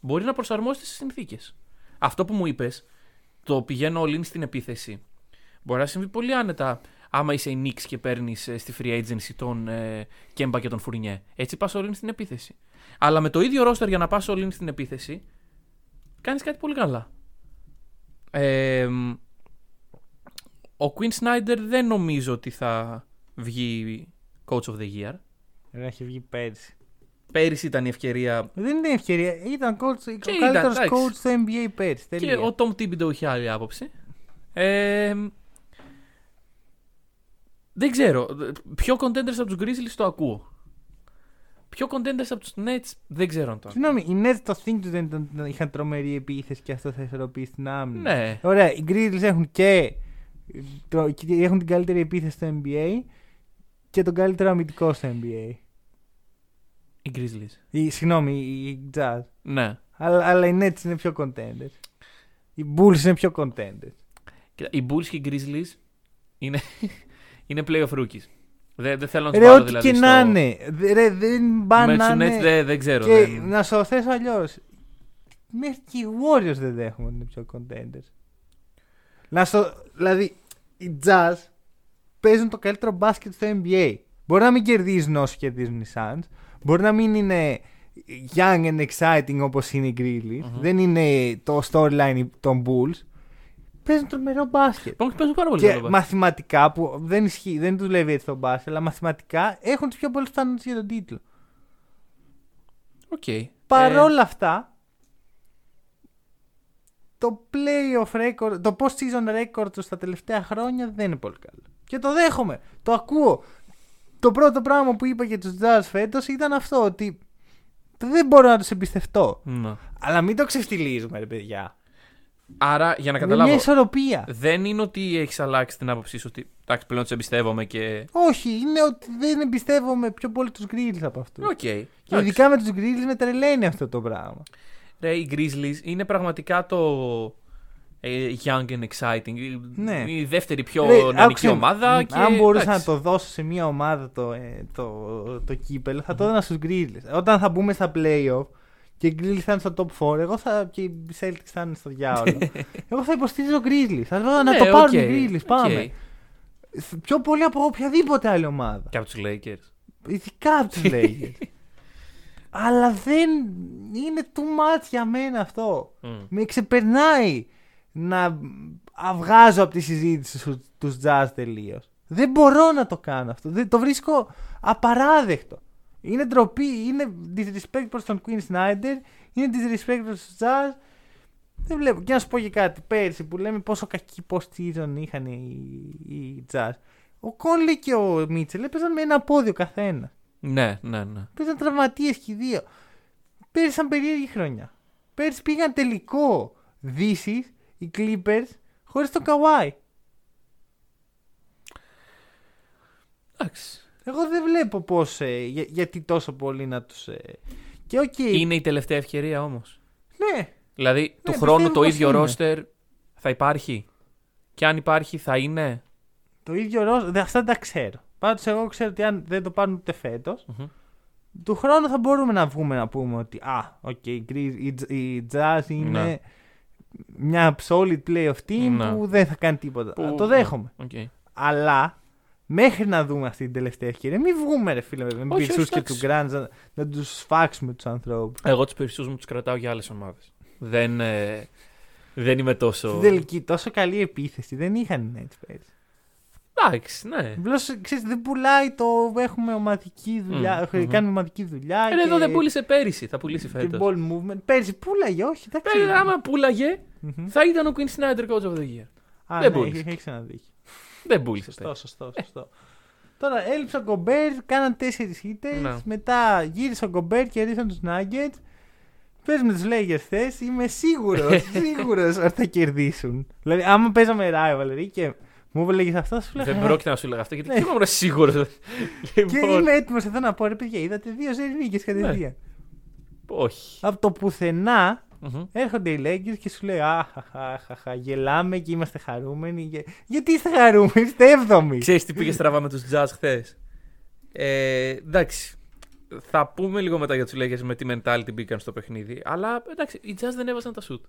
μπορεί να προσαρμόσει τι συνθήκες. Αυτό που μου είπες, το πηγαίνω all in στην επίθεση, μπορεί να συμβεί πολύ άνετα άμα είσαι η Knicks και παίρνεις στη free agency τον ε, Κέμπα και τον Φουρνιέ. Έτσι πας all in στην επίθεση. Αλλά με το ίδιο ρόστερ για να πας all in στην επίθεση, κάνεις κάτι πολύ καλά. Ε, ο Quinn Snyder δεν νομίζω ότι θα βγει coach of the year. Δεν έχει βγει πέρσι. Πέρυσι ήταν η ευκαιρία Δεν είναι ευκαιρία. Ήταν coach, ο ήταν, καλύτερος εντάξει. coach στο NBA πέρσι. και Τελεία. ο Tom Thibodeau είχε άλλη άποψη. Ε, δεν ξέρω. Πιο contenders από τους Grizzlies το ακούω. Πιο contenders από τους Nets δεν ξέρω αν το ακούω. Συγγνώμη, οι Nets το think τους δεν ήταν, είχαν τρομερή επίθεση και αυτό θα ισορροπήσει την άμυνα. Ναι. Ωραία, οι Grizzlies έχουν και, το- και έχουν την καλύτερη επίθεση στο NBA και τον καλύτερο αμυντικό στο NBA. Οι Grizzlies. Οι, συγγνώμη, οι οι Jazz. Ναι. Αλλά, αλλά οι Nets είναι πιο contenders. Οι Bulls είναι πιο contenders. Κοίτα, οι Bulls και οι Grizzlies είναι, είναι playoff rookies. Δεν, δεν θέλω να τους Ρε, βάλω ό,τι δηλαδή και στο... να είναι. Δε- Ρε, δεν πάνε Με να τους Nets είναι. δεν, δεν ξέρω. Και δεν- να σου το θέσω αλλιώς. Μέχρι και οι Warriors δεν δέχομαι ότι είναι πιο contenders. Να στο, δηλαδή, οι Jazz παίζουν το καλύτερο μπάσκετ στο NBA. Μπορεί να μην κερδίζουν όσο κερδίζουν οι Suns. Μπορεί να μην είναι young and exciting όπως είναι οι Grizzlies. Μμμ. Δεν είναι το storyline των Bulls. Παίζουν τρομερό μπάσκετ. Παίζουν- Παίζουν πάρα πολύ Και καλό μπάσκετ. μαθηματικά που δεν ισχύει, δεν δουλεύει έτσι το μπάσκετ, αλλά μαθηματικά έχουν τις πιο πολλές πιθανότητες για τον τίτλο. Οκ. Παρόλα αυτά, το playoff record, το post-season record τους στα τελευταία χρόνια δεν είναι πολύ καλό. Και το δέχομαι. Το ακούω. Το πρώτο πράγμα που είπα για τους Jazz φέτος ήταν αυτό, ότι δεν μπορώ να τους εμπιστευτώ. Ε, ναι. Αλλά μην το ξεφτιλίζουμε, ρε παιδιά. Άρα, για να Είναι καταλάβω, μια ισορροπία. δεν είναι ότι έχεις αλλάξει την άποψή σου ότι εντάξει, πλέον τους εμπιστεύομαι και. Όχι, είναι ότι δεν εμπιστεύομαι πιο πολύ τους Grizz από αυτούς. Οκ. Και εντάξει. ειδικά με τους Grizz με τρελαίνει αυτό το πράγμα. Ρε, οι Grizzlies είναι πραγματικά το, ε, young and exciting. Ναι. Η δεύτερη πιο Ρε, νεανική άκουσε, ομάδα. μ, Και, αν μπορούσα να εντάξει. το δώσω σε μια ομάδα το, ε, το, το κύπελο, θα το έδωνα στους Grizzlies. Όταν θα μπούμε στα playoff και οι Grizzlies θα είναι στο top 4, εγώ θα, και οι Celtics θα είναι στο διάολο. εγώ θα υποστηρίζω Grizzlies. Θα λέω να Ναι, το πάρουν οκ, οι Grizzlies. οκ. Πάμε. Πιο πολύ από οποιαδήποτε άλλη ομάδα. Και από τους Lakers. Ειδικά από τους Lakers. Αλλά δεν είναι too much για μένα αυτό. Μμ. Με ξεπερνάει να βγάζω από τη συζήτηση σου τους Jazz τελείως. Δεν μπορώ να το κάνω αυτό. Δεν, το βρίσκω απαράδεκτο. Είναι ντροπή, είναι disrespect προς τον Queen Snyder, είναι disrespect προς τους jazz. Δεν βλέπω. Και να σου πω και κάτι. Πέρσι που λέμε πόσο κακή post-season είχαν οι, οι jazz. Ο Κόνλι και ο Μίτσελ έπαιζαν με ένα πόδιο καθένα. Ναι, ναι, ναι. Παίζαν τραυματίες και οι δύο. Πέρυσι ήταν περίεργη χρονιά. Πέρυσι πήγαν τελικό Δύση οι Clippers χωρίς τον Καουάι. Εντάξει. Εγώ δεν βλέπω πώς. γιατί τόσο πολύ να τους. Και οκ. Είναι η τελευταία ευκαιρία όμως. Ναι, Δηλαδή, του Ναι, χρόνου πιστεύω το πως ίδιο είναι. ρόστερ θα υπάρχει; Και αν υπάρχει, θα είναι; το ίδιο ρόστερ. Δε, αυτά δεν τα ξέρω. Πάντως, εγώ ξέρω ότι αν δεν το πάρουν ούτε φέτος, Μμμ. του χρόνου θα μπορούμε να βγούμε να πούμε ότι Α, οκ, οι, Grizz- οι, οι Jazz είναι Ναι. μια solid playoff team Ναι. που δεν θα κάνει τίποτα. Που- Το δέχομαι. Οκ. Αλλά μέχρι να δούμε αυτή την τελευταία ευκαιρία, μην βγούμε ρε φίλε με Όχι, πυρσού όχι, και του εντάξει. Γκραντ να, να τους σφάξουμε τους ανθρώπους. Εγώ τους περισσότερου μου τους κρατάω για άλλες ομάδες. Δεν, ε, δεν είμαι τόσο. Στην τελική, τόσο καλή επίθεση δεν είχαν οι Nets πέρυσι. Εντάξει, ναι. Απλώς, ξέρεις, δεν πουλάει το έχουμε ομαδική δουλειά, Μμμ, μμμ. κάνουμε ομαδική δουλειά. Ε, και, εδώ δεν πούλησε πέρυσι, θα πουλήσει και φέτος. ball movement. Πέρυσι πουλάγε, όχι. Εντάξει. Ε, άμα πούλαγε, Μμμ. θα ήταν ο Queen Snyder Coach of the Year. Α, δεν ναι, πούλησε. έχει, έχεις ένα δίκιο. Δεν πούλησε Σωστό, πέρυσι. σωστό, σωστό. Τώρα έλειψε ο Γκομπέρ, κάναν τέσσερις χίτε. Ναι. Μετά γύρισε ο Γκομπέρ και ρίξαν τους Nuggets. Πες με του Lakers θες, είμαι σίγουρος, σίγουρος ότι θα κερδίσουν. Δηλαδή, άμα παίζαμε rivalry και μου έλεγες αυτό, σου Δεν λέγα. πρόκειται να σου λέγα αυτό γιατί Ναι. δεν ήμουν σίγουρος. Και λοιπόν, είμαι έτοιμος εδώ να πω, ρε παιδιά, είδατε δύο ζέρι νίκες κατευθείαν. όχι. Από το πουθενά Μμμ. έρχονται οι Lakers και σου λέει Αχαχαχαχα, γελάμε και είμαστε χαρούμενοι. Γε- Γιατί είστε χαρούμενοι, είστε έβδομοι. Ξέρεις τι πήγε στραβά με τους Jazz χθες; Ε, εντάξει. Θα πούμε λίγο μετά για τους Lakers με τι mentality μπήκαν στο παιχνίδι. Αλλά εντάξει, οι Jazz δεν έβαζαν τα shoot.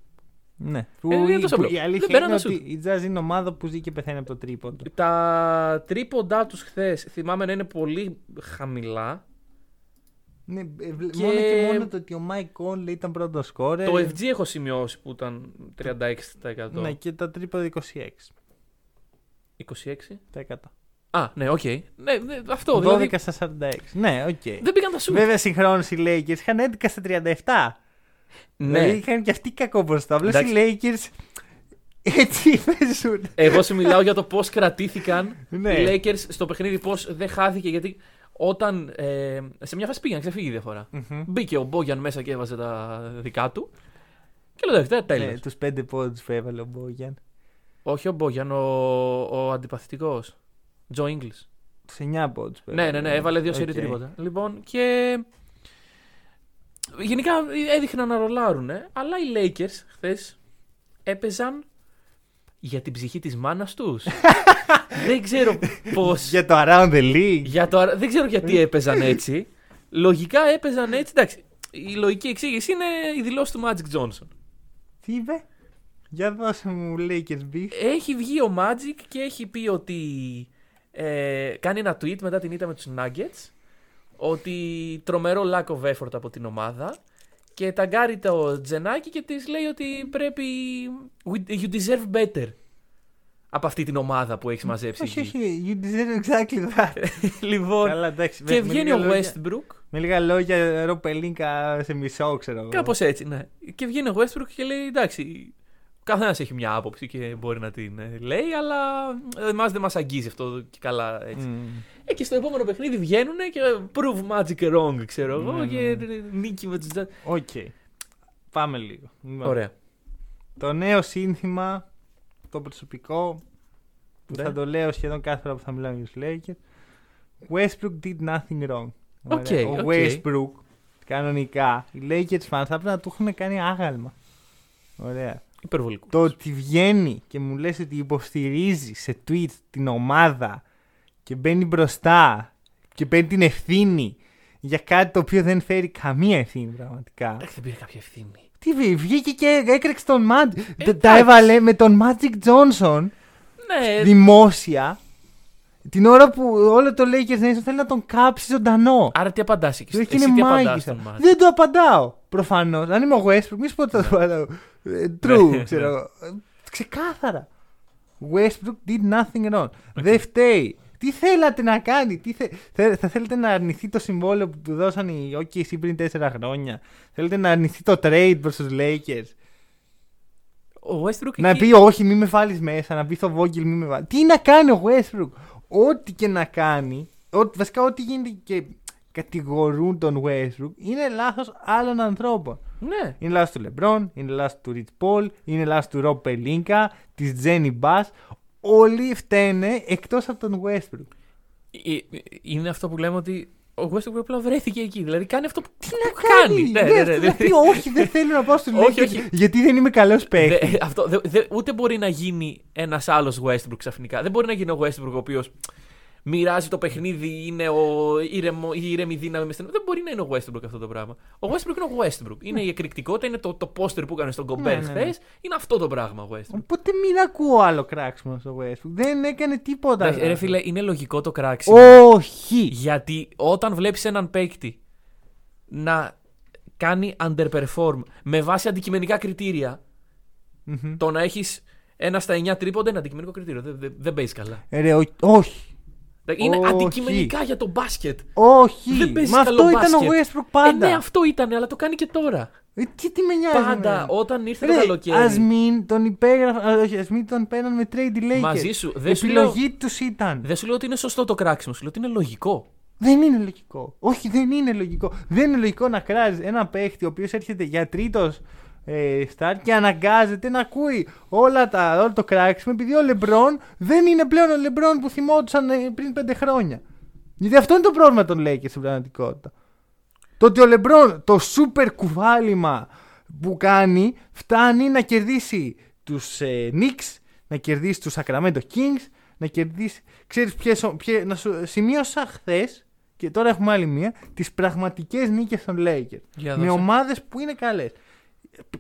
Ναι. Ε, Που, είναι η, τόσο που απλό. η Δεν αλήθεια παίρνουν είναι τα ότι η Jazz είναι ομάδα που ζει και πεθαίνει από το τρίποντο. Τα τρίποντά τους χθες θυμάμαι να είναι πολύ χαμηλά. Ναι, ε, βλέ- Και- Μόνο και μόνο το ότι ο Mike Conley ήταν πρώτος σκόρερ. Το FG έχω σημειώσει που ήταν 36%. Ναι, και τα τρίποντα 26%. 26%. Τοις 100. Α, ναι, οκ. Ναι, ναι, αυτό. Δηλαδή, 12 στα 46. Ναι, οκ. δεν πήγαν τα σουτ. Βέβαια, συγχρόνως οι Lakers είχαν 11 στα 37. Ναι. Δηλαδή είχαν και αυτοί κακό ποσοστό. Απλώς οι Εντάξει. Lakers έτσι παίζουν. Εγώ σου μιλάω για το πώς κρατήθηκαν Ναι. οι Lakers στο παιχνίδι, πώς δεν χάθηκε. Γιατί όταν ε, σε μια φάση πήγαν, ξεφύγει η διαφορά. Μμμ. Μπήκε ο Bojan μέσα και έβαζε τα δικά του. Και λέω εντάξει, τέλος. Ναι, τους πέντε πόντους που έβαλε ο Μπόγιαν. Όχι ο Μπόγιαν, ο, ο αντιπαθητικός. Τζο Ίγκλ. Τους 9 πόντους. Ναι, ναι, ναι, έβαλε δύο σερή τρίποτα. Λοιπόν, και. Γενικά έδειχναν να ρολάρουν, αλλά οι Lakers χθες έπαιζαν για την ψυχή της μάνας τους. δεν ξέρω πώς... Για το Around the League. Για το, δεν ξέρω γιατί έπαιζαν έτσι. Λογικά έπαιζαν έτσι. Εντάξει, η λογική εξήγηση είναι η δηλώση του Magic Johnson. Τι είπε; Για δώσε μου Lakers beef. Έχει βγει ο Magic και έχει πει ότι ε, κάνει ένα tweet μετά την ήττα με τους Nuggets ότι τρομερό lack of effort από την ομάδα και ταγκάρει το Τζενάκι και της λέει ότι πρέπει "We- you deserve better από αυτή την ομάδα που έχεις μαζέψει. Όχι, εκεί». όχι. You deserve exactly that. λοιπόν, Καλά, εντάξει. και με- με βγαίνει λίγα ο λόγια- Westbrook Με λίγα λόγια, Rob Pelinka σε μισό, ξέρω εγώ. Κάπως έτσι, ναι. Και βγαίνει ο Westbrook και λέει: Εντάξει, καθένας έχει μια άποψη και μπορεί να την ε, λέει, αλλά εμάς δεν μας αγγίζει αυτό και καλά έτσι. Μμμ. Ε, και στο επόμενο παιχνίδι βγαίνουν και prove Magic wrong, ξέρω εγώ, Ναι, και ναι. νίκη με τους Οκ. Πάμε λίγο. Λοιπόν, Ωραία. Το νέο σύνθημα, το προσωπικό, που Ναι. θα το λέω σχεδόν κάθε φορά που θα μιλάω για τους Lakers. Westbrook did nothing wrong. Οκ, Ωραία. Ο οκ. Westbrook, κανονικά, οι Lakers fans θα πρέπει να του έχουν κάνει άγαλμα. Ωραία. Υπερβολικού. Το ότι βγαίνει και μου λες ότι υποστηρίζει σε tweet την ομάδα και μπαίνει μπροστά και παίρνει την ευθύνη για κάτι το οποίο δεν φέρει καμία ευθύνη πραγματικά. Εντάξει, δεν πήρε κάποια ευθύνη. Τι βγήκε βγήκε και έκραξε τον Magic. Τα- Τα εντάξει. έβαλε με τον Magic Johnson Ναι, δημόσια την ώρα που όλο το Lakers Nation θέλει να τον κάψει ζωντανό. άρα τι απαντάς εκεί. Του Εσύ έχει είναι τι απαντάς μάγισσα. στον Magic. Δεν το απαντάω. Προφανώς. Αν είμαι ο Westbrook, μη σου πω ότι θα το απαντάω. Ε, True, Ναι, ξέρω. εγώ. Ε, Ξεκάθαρα. Westbrook did nothing wrong. Δεν φταίει. Τι θέλατε να κάνει, τι θε... θε- θα θέλετε να αρνηθεί το συμβόλαιο που του δώσαν οι OKC πριν 4 χρόνια; Θέλετε να αρνηθεί το trade προς τους Lakers; Ο Westbrook Να εκεί- πει όχι, μη με βάλεις μέσα. Να πει στο Vogel, μη με βάλει. Τι να κάνει ο Westbrook; Ό,τι και να κάνει. Ό, βασικά, ό,τι γίνεται και κατηγορούν τον Westbrook είναι λάθος άλλων ανθρώπων. Ναι. Είναι λάθος του LeBron, είναι λάθος του Rich Paul, είναι λάθος του Rob Pelinka, της Jenny Bass. Όλοι φταίνε εκτός από τον Westbrook. Ε, ε, Είναι αυτό που λέμε ότι ο Westbrook απλά βρέθηκε εκεί. Δηλαδή κάνει αυτό που, Τι που να κάνει, Ναι, ναι, ναι, ναι, να ναι. πει, όχι, δεν θέλω να πάω στου Όχι, Lakers όχι. γιατί δεν είμαι καλός παίκτη. Δε- αυτό, δε- δε- ούτε μπορεί να γίνει ένας άλλος Westbrook ξαφνικά. Δεν μπορεί να γίνει ο Westbrook ο οποίος μοιράζει το παιχνίδι, είναι ο ήρεμο, η ήρεμη δύναμη μες στενό. Δεν μπορεί να είναι ο Westbrook αυτό το πράγμα. Ο Westbrook είναι ο Westbrook. Είναι η εκρηκτικότητα, είναι το, το πόστερ που έκανε στον Gobert Ναι, ναι, χθες. ναι. Είναι αυτό το πράγμα ο Westbrook. Οπότε μην ακούω άλλο κράξιμο στο Westbrook. Δεν έκανε τίποτα. Εντάξει, Ρε φίλε, είναι λογικό το κράξιμο. Όχι. Γιατί όταν βλέπεις έναν παίκτη να κάνει underperform με βάση αντικειμενικά κριτήρια, Μμμ. το να έχεις ένα στα 9 τρίποντα είναι αντικειμενικό κριτήριο. Δεν, δεν, δεν παίζει καλά. Ε, Ρε, ό- όχι. Είναι Όχι. αντικειμενικά για το μπάσκετ. Όχι. Δεν παίζει Μα καλό αυτό ήταν ο μπάσκετ. Westbrook πάντα. Ε, ναι, αυτό ήταν, αλλά το κάνει και τώρα. Ε, τι, τι με νοιάζει. Πάντα εμένα. όταν ήρθε Ρε, το καλοκαίρι. Ας μην τον υπέγραφαν. α, Όχι, ας μην τον παίρναν με trade οι Lakers. Μαζί σου. Δεν σου Επιλογή τους ήταν. Δεν σου λέω ότι είναι σωστό το κράξιμο, σου λέω ότι είναι λογικό. Δεν είναι λογικό. Όχι, δεν είναι λογικό. Δεν είναι λογικό να κράζεις ένα παίχτη ο οποίος έρχεται για τρίτος ε, στάρ και αναγκάζεται να ακούει όλα τα, όλο το κράξιμο επειδή ο Λεμπρόν δεν είναι πλέον ο Λεμπρόν που θυμόντουσαν ε, πριν πέντε χρόνια. Γιατί αυτό είναι το πρόβλημα των Lakers στην πραγματικότητα. Το ότι ο Λεμπρόν το σούπερ κουβάλιμα που κάνει φτάνει να κερδίσει τους ε, Knicks, να κερδίσει τους Sacramento Kings, να κερδίσει... Ξέρεις ποιες, ο- ποιε- να σου σημείωσα χθες και τώρα έχουμε άλλη μία, τις πραγματικές νίκες των Lakers. Για με δώσε. ομάδες που είναι καλές.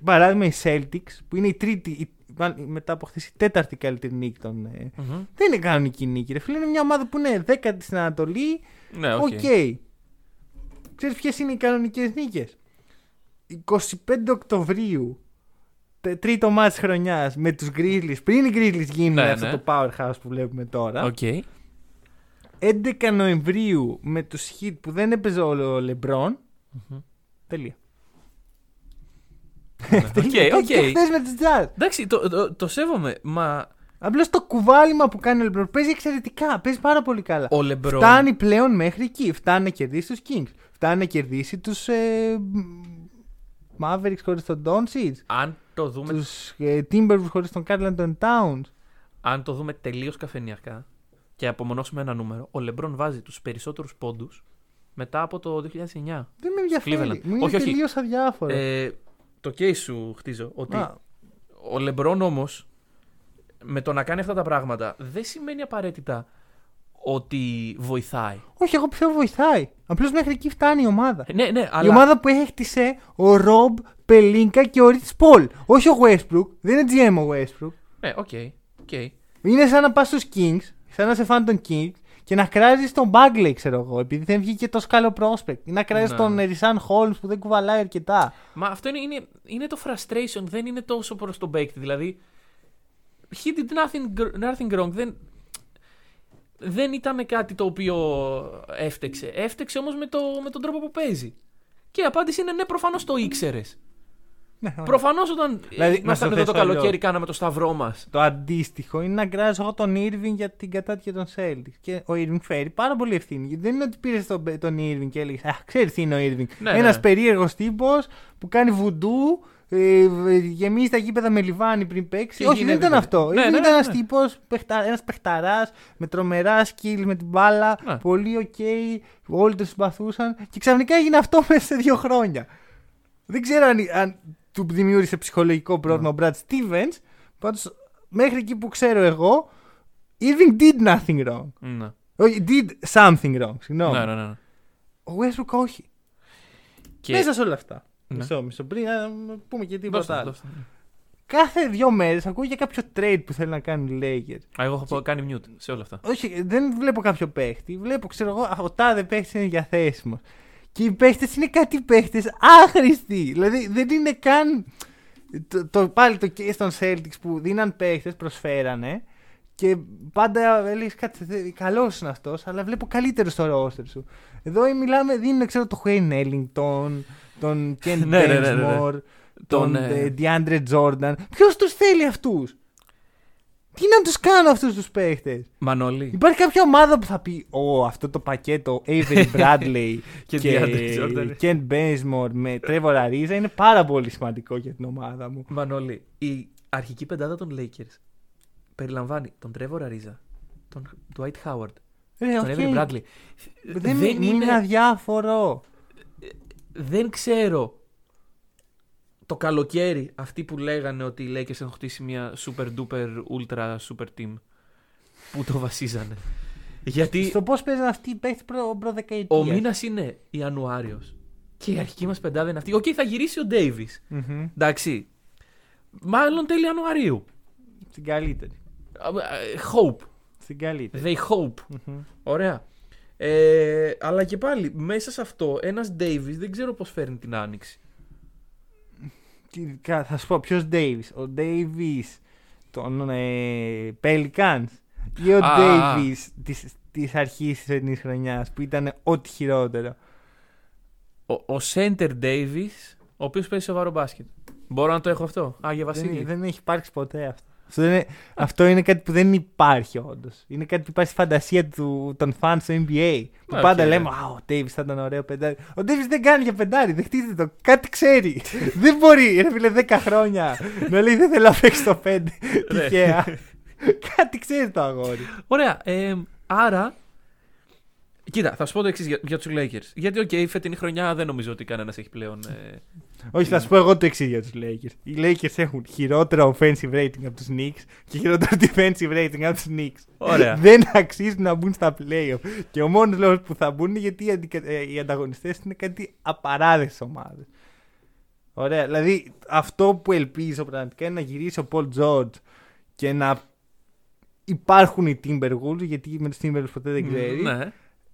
Παράδειγμα οι Celtics που είναι η τρίτη, η- μάλλον μετά από χθες η τέταρτη καλύτερη νίκη των... ε, Μμμ. δεν είναι κανονική νίκη ρε φίλε, είναι μια ομάδα που είναι δέκατη στην Ανατολή, Ναι, οκ. Οκ. Ξέρεις ποιες είναι οι κανονικές νίκες; 25 Οκτωβρίου, τε- τρίτο ματς χρονιάς με τους Grizzlies, πριν οι Grizzlies γίνουν Ναι, αυτό ναι. το powerhouse που βλέπουμε τώρα. Οκ. 11 Νοεμβρίου με τους Heat που δεν έπαιζε ο LeBron. Μμμ. Τελεία. Οκ, Τελεία. οκ. Και χθες με τους Jazz. Εντάξει, το, το, το σέβομαι. Μα Απλώς το κουβάλημα που κάνει ο LeBron παίζει εξαιρετικά. Παίζει πάρα πολύ καλά. ο Λεμπρόν. Φτάνει πλέον μέχρι εκεί. Φτάνει να κερδίσει τους Kings. Φτάνει να κερδίσει τους ε, Mavericks χωρίς τον Doncic. Αν το δούμε, Τους ε, Timberwolves χωρίς τον Carl Anthony Towns. αν το δούμε τελείως καφενιακά και απομονώσουμε ένα νούμερο, ο Λεμπρόν βάζει τους περισσότερους πόντους μετά από το 2009. Δεν με ενδιαφέρει. Cleveland. Μου είναι Όχι, όχι. τελείως αδιάφορο. Ε, το case σου χτίζω ότι Α, ο Λεμπρόν όμως με το να κάνει αυτά τα πράγματα δεν σημαίνει απαραίτητα ότι βοηθάει. όχι, εγώ πιστεύω βοηθάει. Απλώς μέχρι εκεί φτάνει η ομάδα. Ε, Ναι, ναι, αλλά. Η ομάδα που έχτισε ο Ρομπ, Pelinka και ο Rich Paul. Όχι ο Westbrook. Δεν είναι GM ο Westbrook. Ναι, οκ. οκ. Είναι σαν να πας στους Kings, σαν να σε φάνε τον Kings και να κράζεις τον Bagley, ξέρω εγώ, επειδή δεν βγήκε τόσο καλό prospect. Ή να κράζεις Ναι. τον Richaun Holmes που δεν κουβαλάει αρκετά. Μα αυτό είναι, είναι, είναι το frustration, δεν είναι τόσο προς τον παίκτη. Δηλαδή, he did nothing, gr- nothing wrong. Δεν, δεν ήταν κάτι το οποίο έφταιξε. Έφταιξε όμως με, το, με τον τρόπο που παίζει. Και η απάντηση είναι ναι, προφανώς το ήξερες. Ναι, Προφανώς όταν Δηλαδή, να ήμασταν στο εδώ το θέσω καλοκαίρι, αλλιώς. κάναμε το σταυρό μας. Το αντίστοιχο είναι να κράζω εγώ τον Irving για την κατάντια των Celtics. Και ο Irving φέρει πάρα πολύ ευθύνη. Γιατί δεν είναι ότι πήρες τον, τον Irving και έλεγες Αχ, ξέρεις τι είναι ο Irving. Ναι, Ένας ναι. περίεργος τύπος που κάνει βουντού, ε, γεμίζει τα γήπεδα με λιβάνι πριν παίξει. Και Όχι, δεν γίνεται, ήταν ναι. αυτό. Ναι, Irving ναι, ήταν ναι, ένας ναι. τύπος, ένας παιχταράς με τρομερά skills με την μπάλα. Ναι. Πολύ οκ. όλοι το συμπαθούσαν. Και ξαφνικά έγινε αυτό μέσα σε δύο χρόνια. Δεν ξέρω αν, αν του δημιούργησε ψυχολογικό πρόβλημα ο Brad Stevens. Πάντως, μέχρι εκεί που ξέρω εγώ, Irving did nothing wrong. Ναι. Όχι, did something wrong. Συγγνώμη. Ναι, ναι, ναι. Ο Westbrook όχι. Και... Μέσα σε όλα αυτά. Ναι. Μισό, μισό. Πριν να πούμε και τίποτα Δώστε, άλλο. δώστε. Κάθε δύο μέρες ακούω για κάποιο trade που θέλουν να κάνουν οι Lakers. Α, εγώ έχω πω- κάνει mute σε όλα αυτά. Όχι, δεν βλέπω κάποιο παίχτη. Βλέπω, ξέρω εγώ, ο τάδε παίχτης είναι διαθέσιμος. Και οι παίχτες είναι κάτι παίχτες άχρηστοι. Δηλαδή δεν είναι καν. Το, το, πάλι το case των Celtics που δίναν παίχτες, προσφέρανε. Και πάντα έλεγες κάτι. Καλός είναι αυτός, αλλά βλέπω καλύτερο στο roster σου. Εδώ μιλάμε, δίνουν ξέρω το Wayne Ellington, τον Ken Ναι, ναι, ναι, ναι, ναι. Bazemore, Τον, τον ε, ε, DeAndre Jordan. Ποιος τους θέλει αυτούς; Τι να τους κάνω αυτούς τους παίχτες; Μανώλη. Υπάρχει κάποια ομάδα που θα πει Ω, αυτό το πακέτο Avery Bradley Και και DeAndre Jordan. Kent Bazemore με Trevor Ariza είναι πάρα πολύ σημαντικό για την ομάδα μου. Μανώλη. Η αρχική πεντάδα των Lakers περιλαμβάνει τον Trevor Ariza, τον Dwight Howard, Ε, τον οκ. Avery Bradley. Δεν, μου είναι αδιάφορο. δεν ξέρω το καλοκαίρι αυτοί που λέγανε ότι οι Lakers έχουν χτίσει μια super duper ultra super team που το βασίζανε; Γιατί Στο πώς παίζουν αυτοί οι παίχτες προ, προ δεκαετίας. ο μήνας είναι Ιανουάριος και η αρχική μας πεντάδα είναι αυτή. Οκ, θα γυρίσει ο Davis. Μμμ. Εντάξει. Μάλλον τέλη Ιανουαρίου. Στην καλύτερη. Α, ε, Hope. Στην καλύτερη. They hope. Μμμ. Ωραία. Ε, αλλά και πάλι, μέσα σε αυτό, ένας Davis δεν ξέρω πώς φέρνει την άνοιξη. Τι- κα- Θα σου πω ποιος Davis; Ο Davis των ε, Pelicans ή ο Α, α, α. Davis της, της αρχής της φετινής χρονιάς που ήταν ό,τι χειρότερο; Ο, ο Center Davis, ο οποίος παίζει σοβαρό μπάσκετ. Μπορώ να το έχω αυτό; Άγια Βασίλης. Δεν, δεν έχει υπάρξει ποτέ αυτό. Αυτό είναι, αυτό είναι κάτι που δεν υπάρχει όντως. Είναι κάτι που υπάρχει στη φαντασία του, των fans του NBA. Που Οκ, πάντα ναι. λέμε Α, ο Davis θα ήταν ωραίο πεντάρι. Ο Davis δεν κάνει για πεντάρι, δεχτείτε το. Κάτι ξέρει. δεν μπορεί, ρε φίλε, 10 χρόνια να λέει Δεν θέλω να παίξει το 5 Ναι. τυχαία. κάτι ξέρει το αγόρι. Ωραία. Ε, άρα, κοίτα, θα σου πω το εξής για, για τους Lakers. Γιατί, οκ, η φετινή χρονιά δεν νομίζω ότι κανένας έχει πλέον... Ε, Όχι, θα σου πω εγώ το εξής για τους Lakers. Οι Lakers έχουν χειρότερο offensive rating από τους Knicks και χειρότερο defensive rating από τους Knicks. Ωραία. Δεν αξίζουν να μπουν στα playoff. Και ο μόνος λόγος που θα μπουν είναι γιατί οι, αντικα... ε, οι ανταγωνιστές είναι κάτι απαράδεκτες ομάδες. Ωραία. Δηλαδή αυτό που ελπίζω πραγματικά είναι να γυρίσει ο Paul George και να υπάρχουν οι Timberwolves, γιατί με τους Timberwolves ποτέ δεν ξέρεις. ναι.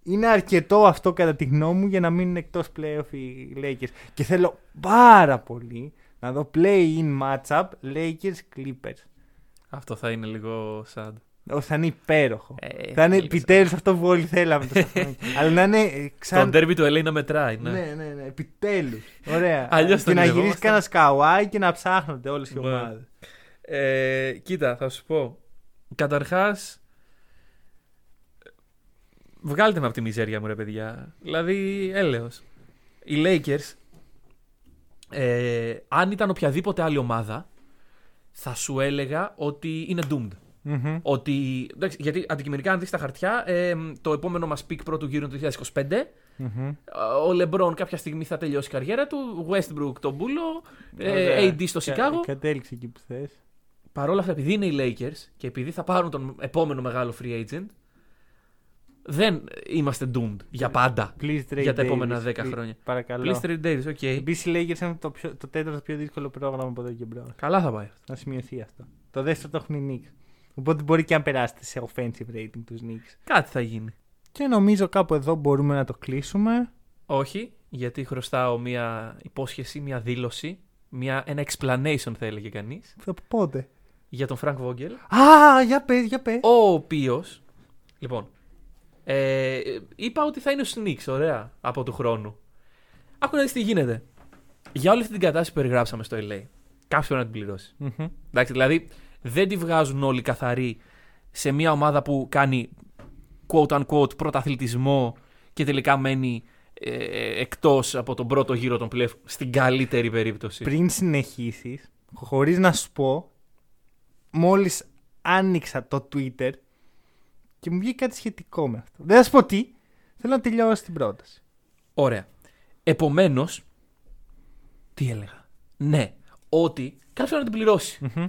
Είναι αρκετό αυτό κατά τη γνώμη μου για να μείνουν εκτός playoff οι Lakers. Και θέλω πάρα πολύ να δω play-in matchup Lakers Clippers. Αυτό θα είναι λίγο sad. Ω, Θα είναι υπέροχο. Ε, θα είναι έλειξα. επιτέλους αυτό που όλοι θέλαμε. τόσα χρόνια. Αλλά να είναι ε, Το σαν. derby του LA να μετράει, ναι. Ναι, ναι, ναι. Επιτέλους. Ωραία. Αλλιώς και τον να γυρίσεις ονειρευόμασταν. κανένα σκαουάι και να ψάχνονται όλες οι Ναι. ομάδες. Ε, κοίτα, θα σου πω. Καταρχάς, βγάλτε με από τη μιζέρια μου, ρε παιδιά. Δηλαδή, έλεος. Οι Lakers, ε, αν ήταν οποιαδήποτε άλλη ομάδα, θα σου έλεγα ότι είναι doomed. Μμμ. Ότι, εντάξει, γιατί αντικειμενικά, αν δεις τα χαρτιά, ε, το επόμενο μας pick πρώτου γύρου είναι το 2025. Μμμ. Ο Λεμπρόν κάποια στιγμή θα τελειώσει η καριέρα του. Westbrook τον Μπούλο. Ε, Ωραία. AD στο Κα- Σικάγο. Κατέληξε εκεί που θες. Παρ' όλα αυτά, επειδή είναι οι Lakers και επειδή θα πάρουν τον επόμενο μεγάλο free agent, δεν είμαστε doomed για πάντα. Please trade Για τα Davis, επόμενα 10 please. χρόνια. Παρακαλώ. Please trade Davis, οκ. Επίσης οι Lakers έχουν το, πιο, το τέταρτο πιο δύσκολο πρόγραμμα από εδώ και μπρος. Καλά θα πάει. Να σημειωθεί αυτό. Το δεύτερο το έχουν οι Knicks. Οπότε μπορεί και αν περάσετε σε offensive rating τους Knicks. Κάτι θα γίνει. Και νομίζω κάπου εδώ μπορούμε να το κλείσουμε. Όχι, γιατί χρωστάω μια υπόσχεση, μια δήλωση, μια, ένα explanation θα έλεγε κανείς, Από πότε. για τον Frank Vogel, Α, για πες, για πες. ο οποίο. Λοιπόν, ε, είπα ότι θα είναι ο Sneaks, ωραία, από του χρόνου. Άκου να δεις τι γίνεται. Για όλη αυτή την κατάσταση που περιγράψαμε στο LA, κάποιος πρέπει να την πληρώσει. Μμμ. Εντάξει, δηλαδή δεν τη βγάζουν όλοι καθαροί σε μια ομάδα που κάνει quote unquote πρωταθλητισμό και τελικά μένει ε, εκτός από τον πρώτο γύρο των πλέον στην καλύτερη περίπτωση. Πριν συνεχίσεις, χωρίς να σου πω, μόλις άνοιξα το Twitter και μου βγήκε κάτι σχετικό με αυτό. Δεν θα σου πω τι. Θέλω να τελειώσω την πρόταση. Ωραία. Επομένως, τι έλεγα; Ναι, ότι κάποιος να την πληρώσει. Μμμ.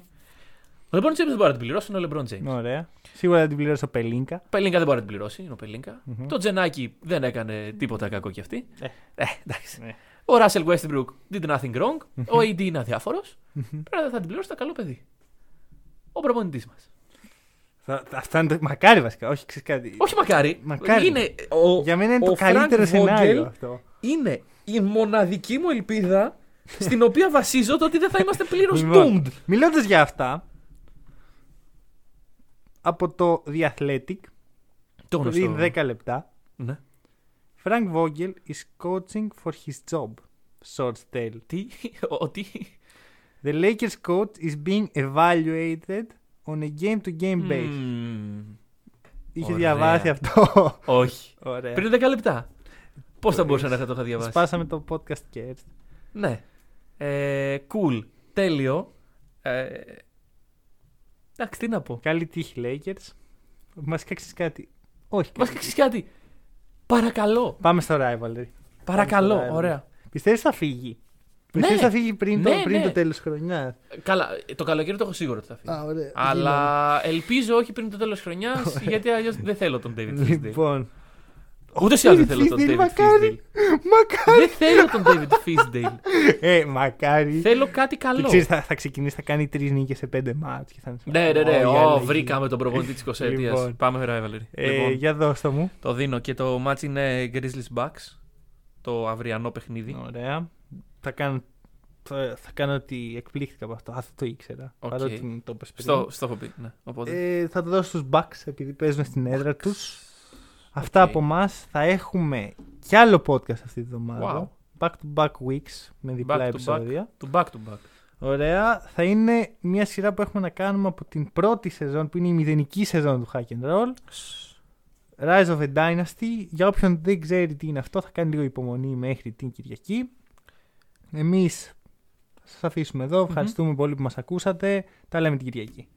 Ο LeBron James δεν μπορεί να την πληρώσει, είναι ο LeBron James. Ωραία. Σίγουρα θα την πληρώσει ο Πελίνκα. Ο Πελίνκα δεν μπορεί να την πληρώσει, είναι ο πελινκα Το Τζενάκι δεν έκανε τίποτα κακό κι αυτή. Ε. Ε, εντάξει. Ναι. Ο Russell Westbrook did nothing wrong. Ο AD είναι αδιάφορος. Πρέπει θα την πληρώσει το καλό παιδί. Ο προπονητής μας. Θα, θα- αυτό είναι το... Μακάρι βασικά, όχι ξέρεις κάτι. Όχι μακάρι. Μακάρι. Είναι ο, Για μένα είναι ο το καλύτερο Frank σενάριο Vogel αυτό. Είναι η μοναδική μου ελπίδα στην οποία βασίζω το ότι δεν θα είμαστε πλήρως Λοιπόν, doomed. Μιλώντας για αυτά, από το The Athletic, Το γνωστό. πριν 10 λεπτά, Ναι. Frank Vogel is coaching for his job. Short tale. Τι, ότι. The Lakers coach is being evaluated on a game-to-game basis. Μμμ. Είχε ωραία. διαβάσει αυτό. Όχι. Ωραία. Πριν 10 λεπτά. Πώς θα μπορούσα να θα το είχα διαβάσει; Σπάσαμε το podcast και έτσι. Ναι. Ε, cool. Τέλειο. Ε, εντάξει, τι να πω. Καλή τύχη, Lakers. Μας ξέρει κάτι. Όχι. Μας καλή ξέρει κάτι. Παρακαλώ. Πάμε στο rivalry. Παρακαλώ. Πάμε στο rivalry. Ωραία. Πιστεύεις θα φύγει; Ναι. Πιστεύει θα φύγει πριν το, Ναι, πριν ναι. το τέλος χρονιάς; Καλά, το καλοκαίρι το έχω σίγουρο ότι θα φύγει. ωραία. Αλλά ελπίζω όχι πριν το τέλος τη χρονιά, γιατί αλλιώς δεν θέλω τον David Fisdale. Λοιπόν. Ούτε ή άλλως δεν θέλω τον Fizdale, David μακάρι. Fizdale. Μακάρι. Δεν θέλω τον David Fizdale. Ε, μακάρι. θέλω κάτι Και καλό. ξέρεις, θα, θα ξεκινήσει, θα κάνει τρεις νίκες σε πέντε ματς και θα είναι Ναι, ναι, ναι. Ω, η Ω, αλλαγή. βρήκαμε τον προπονητή της 20 ετίας. Λοιπόν. Πάμε rivalry. Ε, Λοιπόν, Για δώστε μου. το δίνω και το match είναι Grizzlies Bucks. Το αυριανό παιχνίδι. Ωραία. Θα κάνω, θα, θα κάνω ότι εκπλήχθηκα από αυτό. Αυτό το ήξερα. Οκ. Παρότι μου το είπες πριν. Στο, στο έχω πει. Ναι. Οπότε. Ε, θα το δώσω στους Bucks επειδή παίζουν στην έδρα τους. Αυτά Οκ. από εμάς. Θα έχουμε κι άλλο podcast αυτή τη βδομάδα. Wow. Back to back weeks με διπλά Back to back. επεισόδια. Του back to back. Ωραία. Θα είναι μια σειρά που έχουμε να κάνουμε από την πρώτη σεζόν που είναι η μηδενική σεζόν του Hack and Roll. Rise of a Dynasty. Για όποιον δεν ξέρει τι είναι αυτό, θα κάνει λίγο υπομονή μέχρι την Κυριακή. Εμείς θα σας αφήσουμε εδώ. Ευχαριστούμε πολύ που μας ακούσατε. Τα λέμε την Κυριακή.